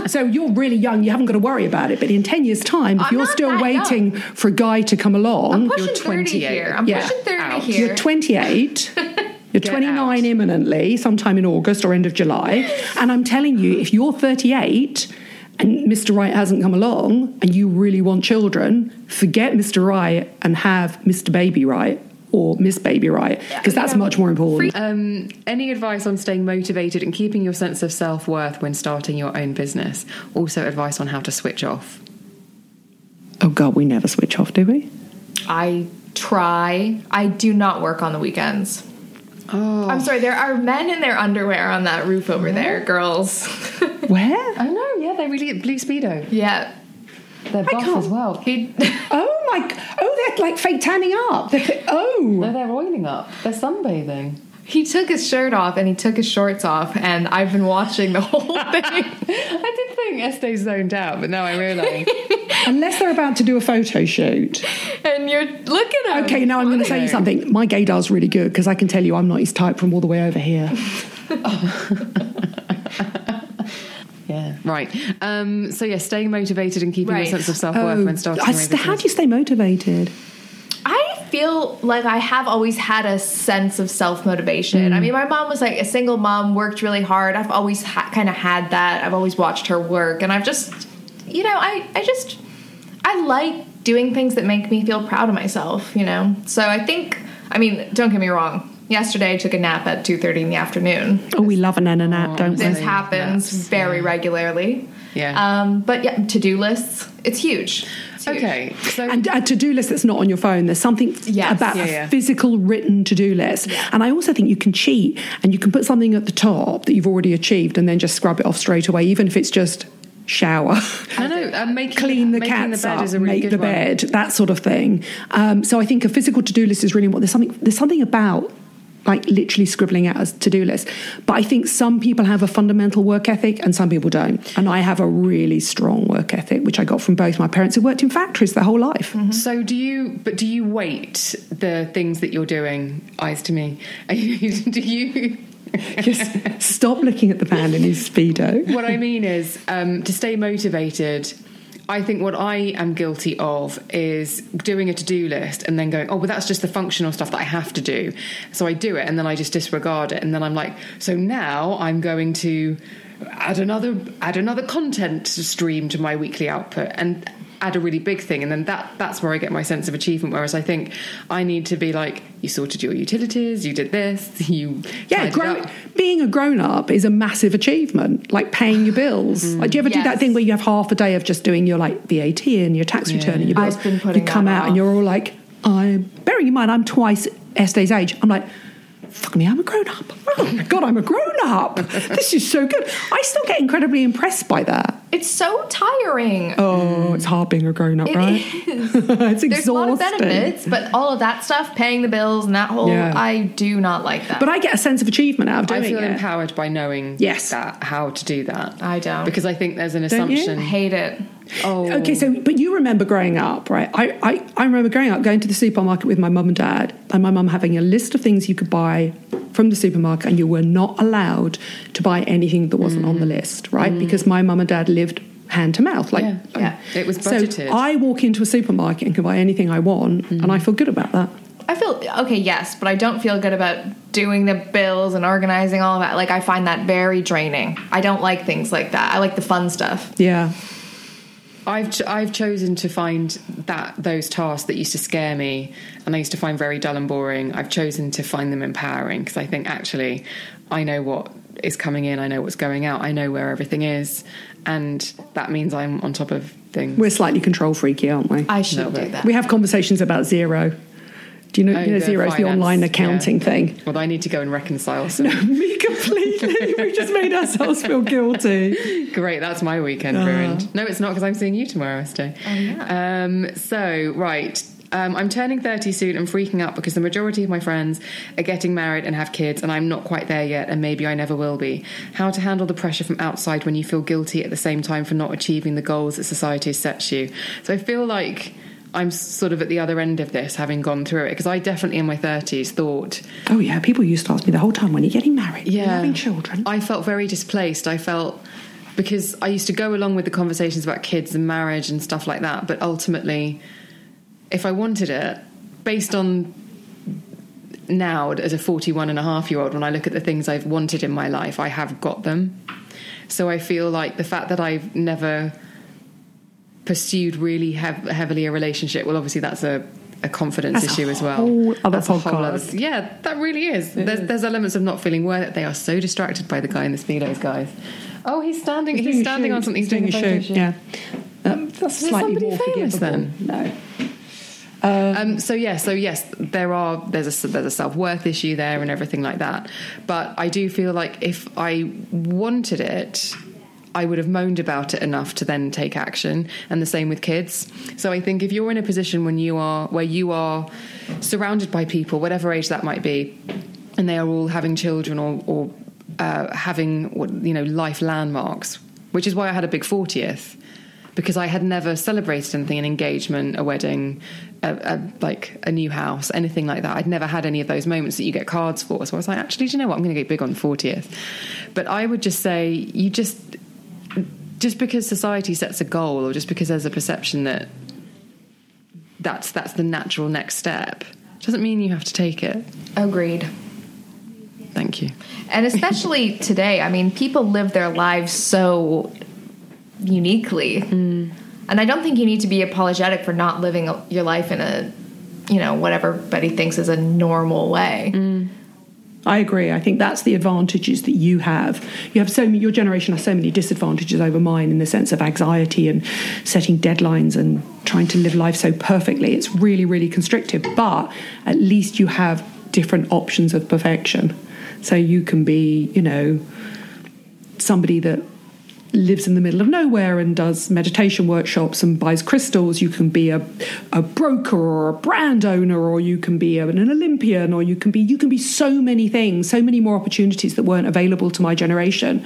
So you're really young; you haven't got to worry about it. But in ten years' time, if I'm you're still waiting young. for a guy to come along, I'm pushing You're 30 28. here. I'm Yeah. pushing 30 Out. here. You're 28. <laughs> You're Get 29 out. imminently, sometime in August or end of July. And I'm telling you, if you're 38 and Mr. Right hasn't come along and you really want children, forget Mr. Right and have Mr. Baby Right or Miss Baby Right because that's much more important. Um, any advice on staying motivated and keeping your sense of self worth when starting your own business? Also, advice on how to switch off. Oh, God, we never switch off, do we? I try. I do not work on the weekends. Oh, I'm sorry, there are men in their underwear on that roof over there, girls. <laughs> Where? I know. Yeah, they really blue speedo. yeah. They're buff as well. He, <laughs> Oh, my. Oh, they're like fake tanning up. They're, <laughs> oh. No, they're oiling up. They're sunbathing. He took his shirt off and he took his shorts off, and I've been watching the whole <laughs> thing. I did think Estee zoned out, but now I realise. <laughs> Unless they're about to do a photo shoot. and you're looking at. Okay, now I'm going to say you something. My gaydar's really good because I can tell you I'm not his type from all the way over here. <laughs> yeah. Right. Um, so, yeah, staying motivated and keeping Right. your sense of self worth when starting Oh, your how do you stay motivated? I feel like I have always had a sense of self motivation. I mm. mean, my mom was like a single mom, worked really hard. I've always ha- kind of had that. I've always watched her work, and I've just, you know, I I just I like doing things that make me feel proud of myself. You know, so I think. I mean, don't get me wrong. Yesterday, I took a nap at two thirty in the afternoon. Oh, we love an nana nap, don't we? This happens Naps, very yeah. regularly. Yeah. Um, but yeah, to do lists. It's huge. It's huge. Okay. So, And a to do list that's not on your phone. There's something Yes. about Yeah, a yeah. physical written to do list. And I also think you can cheat and you can put something at the top that you've already achieved and then just scrub it off straight away, even if it's just shower. no, no, uh, <laughs> making, clean the making cats the bed up, is a really make good the one. bed, that sort of thing. Um, so I think a physical to-do list is really important. There's something there's something about like literally scribbling out a to-do list. But I think some people have a fundamental work ethic and some people don't. And I have a really strong work ethic, which I got from both my parents who worked in factories their whole life. Mm-hmm. So do you? But do you weight the things that you're doing? Eyes to me. <laughs> do you? <laughs> Just stop looking at the man in his speedo. what I mean is um, to stay motivated. I think what I am guilty of is doing a to do list and then going, oh, but that's just the functional stuff that I have to do. So I do it and then I just disregard it. And then I'm like, so now I'm going to add another add another content stream to my weekly output and add a really big thing and then that that's where I get my sense of achievement whereas I think I need to be like you sorted your utilities you did this <laughs> you Yeah, grown, being a grown up is a massive achievement. Like paying your bills. <sighs> Mm. Like, do you ever do that thing where you have half a day of just doing your like VAT and your tax return and your bills? I've been putting you come that out and you're all like, I'm bearing in mind I'm twice Estee's age. I'm like, fuck me, I'm a grown up. <laughs> Oh my god, I'm a grown up. <laughs> This is so good. I still get incredibly impressed by that. It's so tiring. Oh, it's hard being a grown up, It right? is. <laughs> it's exhausting. There's a lot of benefits, but all of that stuff, paying the bills and that whole, Yeah. I do not like that. But I get a sense of achievement out of doing it. I feel it. empowered by knowing Yes. that how to do that. I don't. because I think there's an Don't you? assumption. I hate it. Oh, Okay, so but you remember growing up, right? I, I, I remember growing up going to the supermarket with my mum and dad, and my mum having a list of things you could buy from the supermarket, and you were not allowed to buy anything that wasn't on the mm. list, right? Mm. Because my mum and dad lived hand to mouth, like Yeah, um, yeah. It was budgeted. So. I walk into a supermarket and can buy anything I want, mm. and I feel good about that. I feel okay, yes, but I don't feel good about doing the bills and organizing all of that. Like I find that very draining. I don't like things like that. I like the fun stuff. Yeah. I've ch- I've chosen to find that those tasks that used to scare me and I used to find very dull and boring. I've chosen to find them empowering because I think actually I know what is coming in, I know what's going out, I know where everything is, and that means I'm on top of things. We're slightly control freaky, aren't we? I should do that. we have conversations about Xero. Do you know, Oh, you know Xero is the online accounting yeah. thing? Well, I need to go and reconcile. <laughs> Some. Me completely. <laughs> we just made ourselves feel guilty. Great, that's my weekend ruined. No, it's not because I'm seeing you tomorrow, Estee. Oh, yeah. Um, so, right. Um, I'm turning 30 soon and freaking out because the majority of my friends are getting married and have kids, and I'm not quite there yet, and maybe I never will be. How to handle the pressure from outside when you feel guilty at the same time for not achieving the goals that society has set you. So, I feel like I'm sort of at the other end of this, having gone through it, because I definitely in my 30s thought Oh yeah, people used to ask me the whole time when are you getting married? Yeah, having children. I felt very displaced. I felt because I used to go along with the conversations about kids and marriage and stuff like that, but ultimately, if I wanted it, based on now as a 41 and a half year old, when I look at the things I've wanted in my life, I have got them. So I feel like the fact that I've never pursued really hev- heavily a relationship, well, obviously that's a a confidence That's a issue as well. whole other That's a whole podcast. other- yeah, that really is. There's, there's elements of not feeling worth it. They are so distracted by the guy in the speedos, guys. Oh, he's standing. He's, doing a standing on something. He's doing a photo shoot. Yeah. Um, that's there slightly somebody more famous forgivable. then? No. Um, so yeah, so yes, there are there's a there's a self worth issue there and everything like that. But I do feel like if I wanted it, I would have moaned about it enough to then take action. And the same with kids. So I think if you're in a position when you are where you are surrounded by people, whatever age that might be, and they are all having children or, or uh, having you know life landmarks, which is why I had a big fortieth because I had never celebrated anything, an engagement, a wedding, a, a, like a new house, anything like that. I'd never had any of those moments that you get cards for. So I was like, actually, do you know what? I'm going to get big on the 40th. But I would just say, you just, just because society sets a goal or just because there's a perception that that's, that's the natural next step, doesn't mean you have to take it. Agreed. Thank you. And especially <laughs> today, I mean, people live their lives so uniquely. Mm. And I don't think you need to be apologetic for not living your life in a, you know, what everybody thinks is a normal way. Mm. I agree. I think that's the advantages that you have. You have so many, your generation has so many disadvantages over mine in the sense of anxiety and setting deadlines and trying to live life so perfectly. It's really, really constrictive, but at least you have different options of perfection. So you can be, you know, somebody that lives in the middle of nowhere and does meditation workshops and buys crystals. You can be a, a broker or a brand owner, or you can be an Olympian, or you can be you can be so many things, so many more opportunities that weren't available to my generation.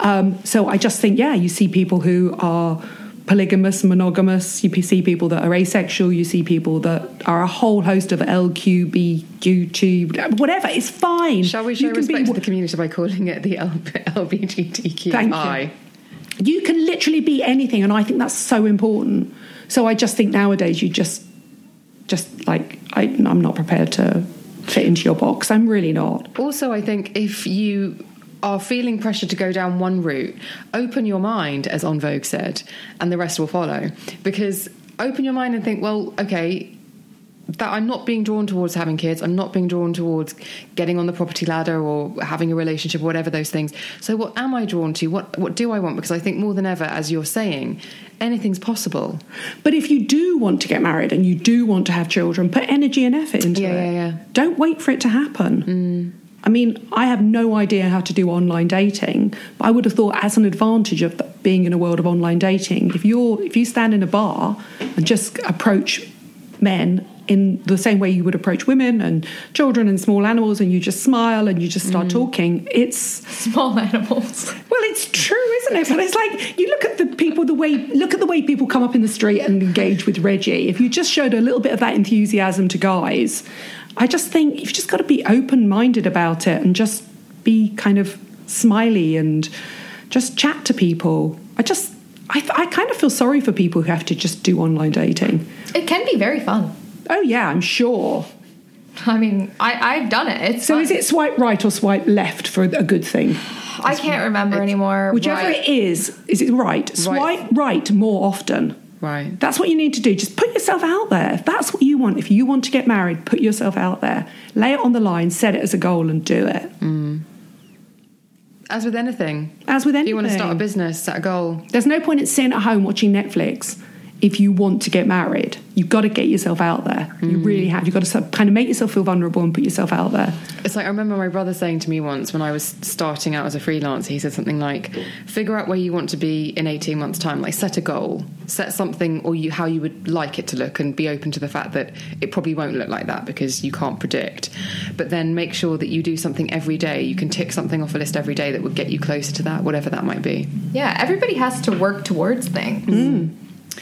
Um, so I just think, yeah, you see people who are polygamous, monogamous. You see people that are asexual. You see people that are a whole host of LQBQT, whatever. It's fine. Shall we show You can be respect to the community by calling it the L- LBGTQI? You can literally be anything, and I think that's so important. So I just think nowadays you just, just like I, I'm not prepared to fit into your box. I'm really not. Also, I think if you are feeling pressure to go down one route, open your mind, as En Vogue said, and the rest will follow. Because open your mind and think, well, okay, that I'm not being drawn towards having kids. I'm not being drawn towards getting on the property ladder or having a relationship, or whatever those things. So, what am I drawn to? What what do I want? Because I think more than ever, as you're saying, anything's possible. But if you do want to get married and you do want to have children, put energy and effort into Yeah, it. yeah, yeah. Don't wait for it to happen. Mm. I mean, I have no idea how to do online dating, but I would have thought as an advantage of being in a world of online dating, if you're if you stand in a bar and just approach men in the same way you would approach women and children and small animals and you just smile and you just start mm. talking, it's Small animals. well, it's true, isn't it? But it's like you look at the people, the way look at the way people come up in the street and engage with Reggie. If you just showed a little bit of that enthusiasm to guys, I just think you've just got to be open minded about it and just be kind of smiley and just chat to people. I just I, I kind of feel sorry for people who have to just do online dating. It can be very fun. Oh yeah, I'm sure. I mean, I, I've done it. It's So fun. is it swipe right or swipe left for a good thing? I can't remember anymore. Whichever Right. it is, is it right? Swipe right more often. Right. That's what you need to do. Just put yourself out there. If that's what you want, if you want to get married, put yourself out there. Lay it on the line, set it as a goal, and do it. Mm. As with anything, As with if anything. you want to start a business, set a goal. There's no point in sitting at home watching Netflix if you want to get married. You've got to get yourself out there. You Mm. really have. You've got to kind of make yourself feel vulnerable and put yourself out there. It's like I remember my brother saying to me once when I was starting out as a freelancer, he said something like, "Figure out where you want to be in eighteen months' time. Like set a goal, set something, or you how you would like it to look, and be open to the fact that it probably won't look like that because you can't predict. But then make sure that you do something every day. You can tick something off a list every day that would get you closer to that, whatever that might be. Yeah, everybody has to work towards things. Mm.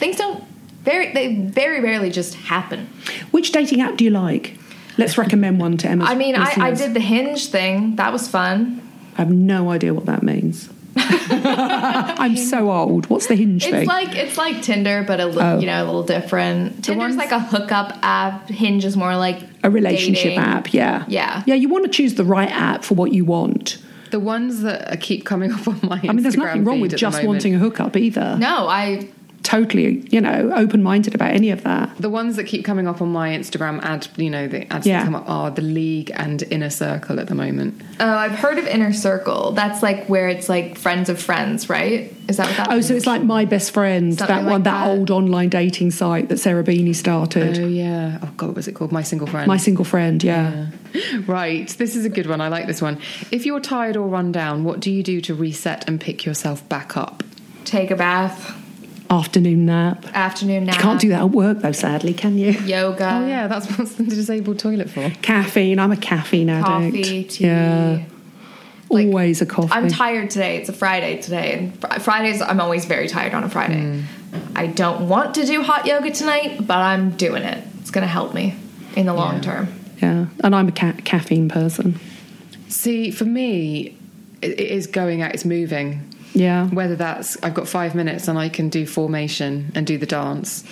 Things don't very they very rarely just happen. Which dating app do you like? Let's recommend one to Emma. I mean, I, I did the hinge thing. That was fun. I have no idea what that means. <laughs> I'm so old. What's the hinge It's thing? like it's like Tinder, but a little Oh. you know a little different. Tinder's ones- like a hookup app. Hinge is more like a relationship dating. app, yeah. Yeah. Yeah, you want to choose the right app for what you want. The ones that keep coming up on my I mean, there's Instagram nothing wrong with just wanting a hookup either. No, I Totally, you know, open minded about any of that. The ones that keep coming up on my Instagram ad, you know, the ads Yeah. that come up are the League and Inner Circle at the moment. oh I've heard of Inner Circle. That's like where it's like friends of friends, right? Is that what that? Oh, so it's like my best friend, Something that one, like that, that. old online dating site that Sarah Beeny started. Oh yeah. Oh god, what was it called? My single friend. my single friend, yeah. <laughs> right. This is a good one. I like this one. If you're tired or run down, what do you do to reset and pick yourself back up? take a bath, Afternoon nap. afternoon nap. You can't do that at work though, sadly, can you? Yoga. oh yeah, that's what's the disabled toilet for. Caffeine. I'm a caffeine addict. Coffee, tea. Yeah. Like, Always a coffee. I'm tired today. It's a Friday today, and fr- Fridays I'm always very tired on a Friday. Mm. I don't want to do hot yoga tonight, but I'm doing it. It's going to help me in the long term. Yeah. And I'm a ca- caffeine person. See, for me, it, it is going out. It's moving. Yeah. Whether that's I've got five minutes and I can do formation and do the dance.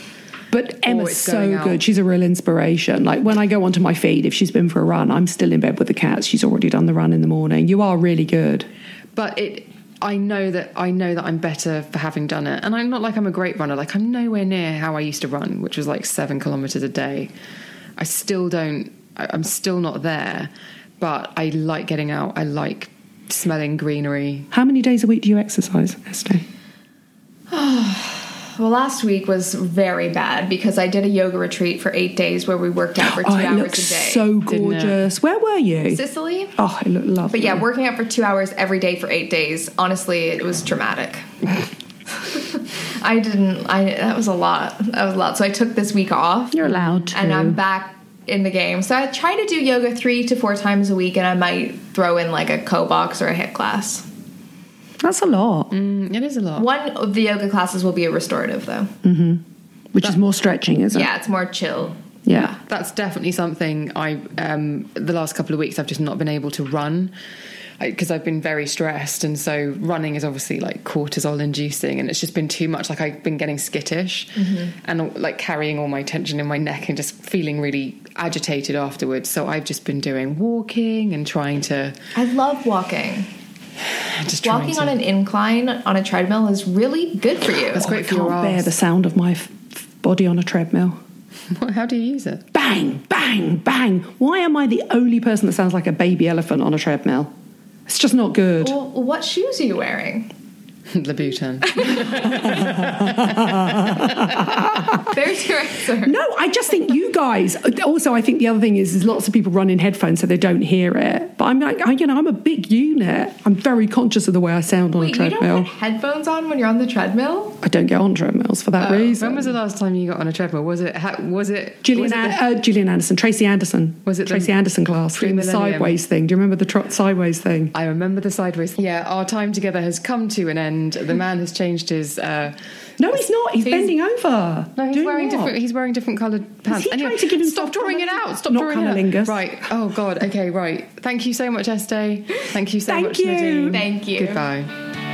But Emma's so out. good. She's a real inspiration. Like when I go onto my feed, if she's been for a run, I'm still in bed with the cats. She's already done the run in the morning. You are really good. but it i know that i know that i'm better for having done it and i'm not like i'm a great runner like i'm nowhere near how i used to run which was like seven kilometers a day i still don't i'm still not there but i like getting out i like smelling greenery How many days a week do you exercise, Esther? <sighs> Well, last week was very bad because I did a yoga retreat for eight days where we worked out for oh, two Oh, hours a day. so gorgeous. Where were you? Sicily. Oh, it looked lovely. But yeah, working out for two hours every day for eight days. Honestly, it was traumatic. <laughs> I didn't. I that was a lot. That was a lot. So I took this week off. You're allowed to. and I'm back in the game. So I try to do yoga three to four times a week, and I might throw in like a KOBOX or a HIIT class. That's a lot, Mm, it is a lot One of the yoga classes will be a restorative, though. which is more stretching, isn't it? Yeah, it's more chill. Yeah. that's definitely something i um the last couple of weeks i've just not been able to run because I've been very stressed, and so running is obviously like cortisol inducing, and it's just been too much. Like I've been getting skittish, mm-hmm. and like carrying all my tension in my neck, and just feeling really agitated afterwards. So I've just been doing walking and trying to I love walking. <sighs> just Walking to, on an incline on a treadmill is really good for you. That's I great for can't your bear the sound of my f- f- body on a treadmill. <laughs> How do you use it? Bang, bang, bang. Why am I the only person that sounds like a baby elephant on a treadmill? It's just not good. What shoes are you wearing? Louboutin. There's your answer. No, I just think you guys. Also, I think the other thing is, is lots of people run in headphones so they don't hear it. But I'm like, I, you know, I'm a big unit. I'm very conscious of the way I sound on Wait, a you don't treadmill. put headphones on when you're on the treadmill? I don't get on treadmills for that reason. when was the last time you got on a treadmill? Was it? ha- Was it? Gillian, was it the- uh, Gillian Anderson, Tracy Anderson. Was it the Tracy Anderson class doing the sideways thing? Do you remember the trot sideways thing? I remember the sideways. Thing. Yeah, our time together has come to an end. The man has changed his. Uh, No, he's not. He's, He's- bending over. no, he's Doing wearing what? different. He's wearing different coloured pants. he trying to give himself stop drawing it out. Stop Not drawing it out. Right. Oh God. Okay. Right. Thank you so much, Estee. Thank you so Thank much, you. Nadine. Thank you. Goodbye.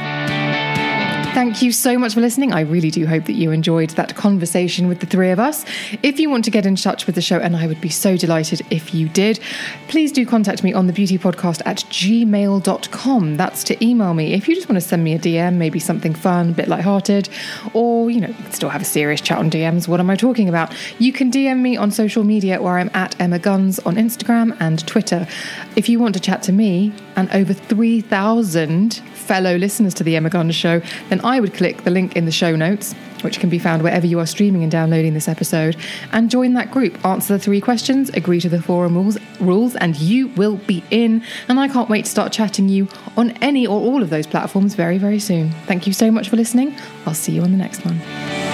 Thank you so much for listening. I really do hope that you enjoyed that conversation with the three of us. If you want to get in touch with the show, and I would be so delighted if you did, please do contact me on the beauty podcast at gmail.com. That's to email me. If you just want to send me a DM, maybe something fun, a bit lighthearted, or, you know, still have a serious chat on DMs. What am I talking about? You can DM me on social media where I'm at Emma Guns on Instagram and Twitter. If you want to chat to me and over 3,000 fellow listeners to the Emma Guns show, then I would click the link in the show notes, which can be found wherever you are streaming and downloading this episode, and join that group. Answer the three questions, agree to the forum rules, rules, and you will be in. And I can't wait to start chatting you on any or all of those platforms very, very soon. Thank you so much for listening. I'll see you on the next one.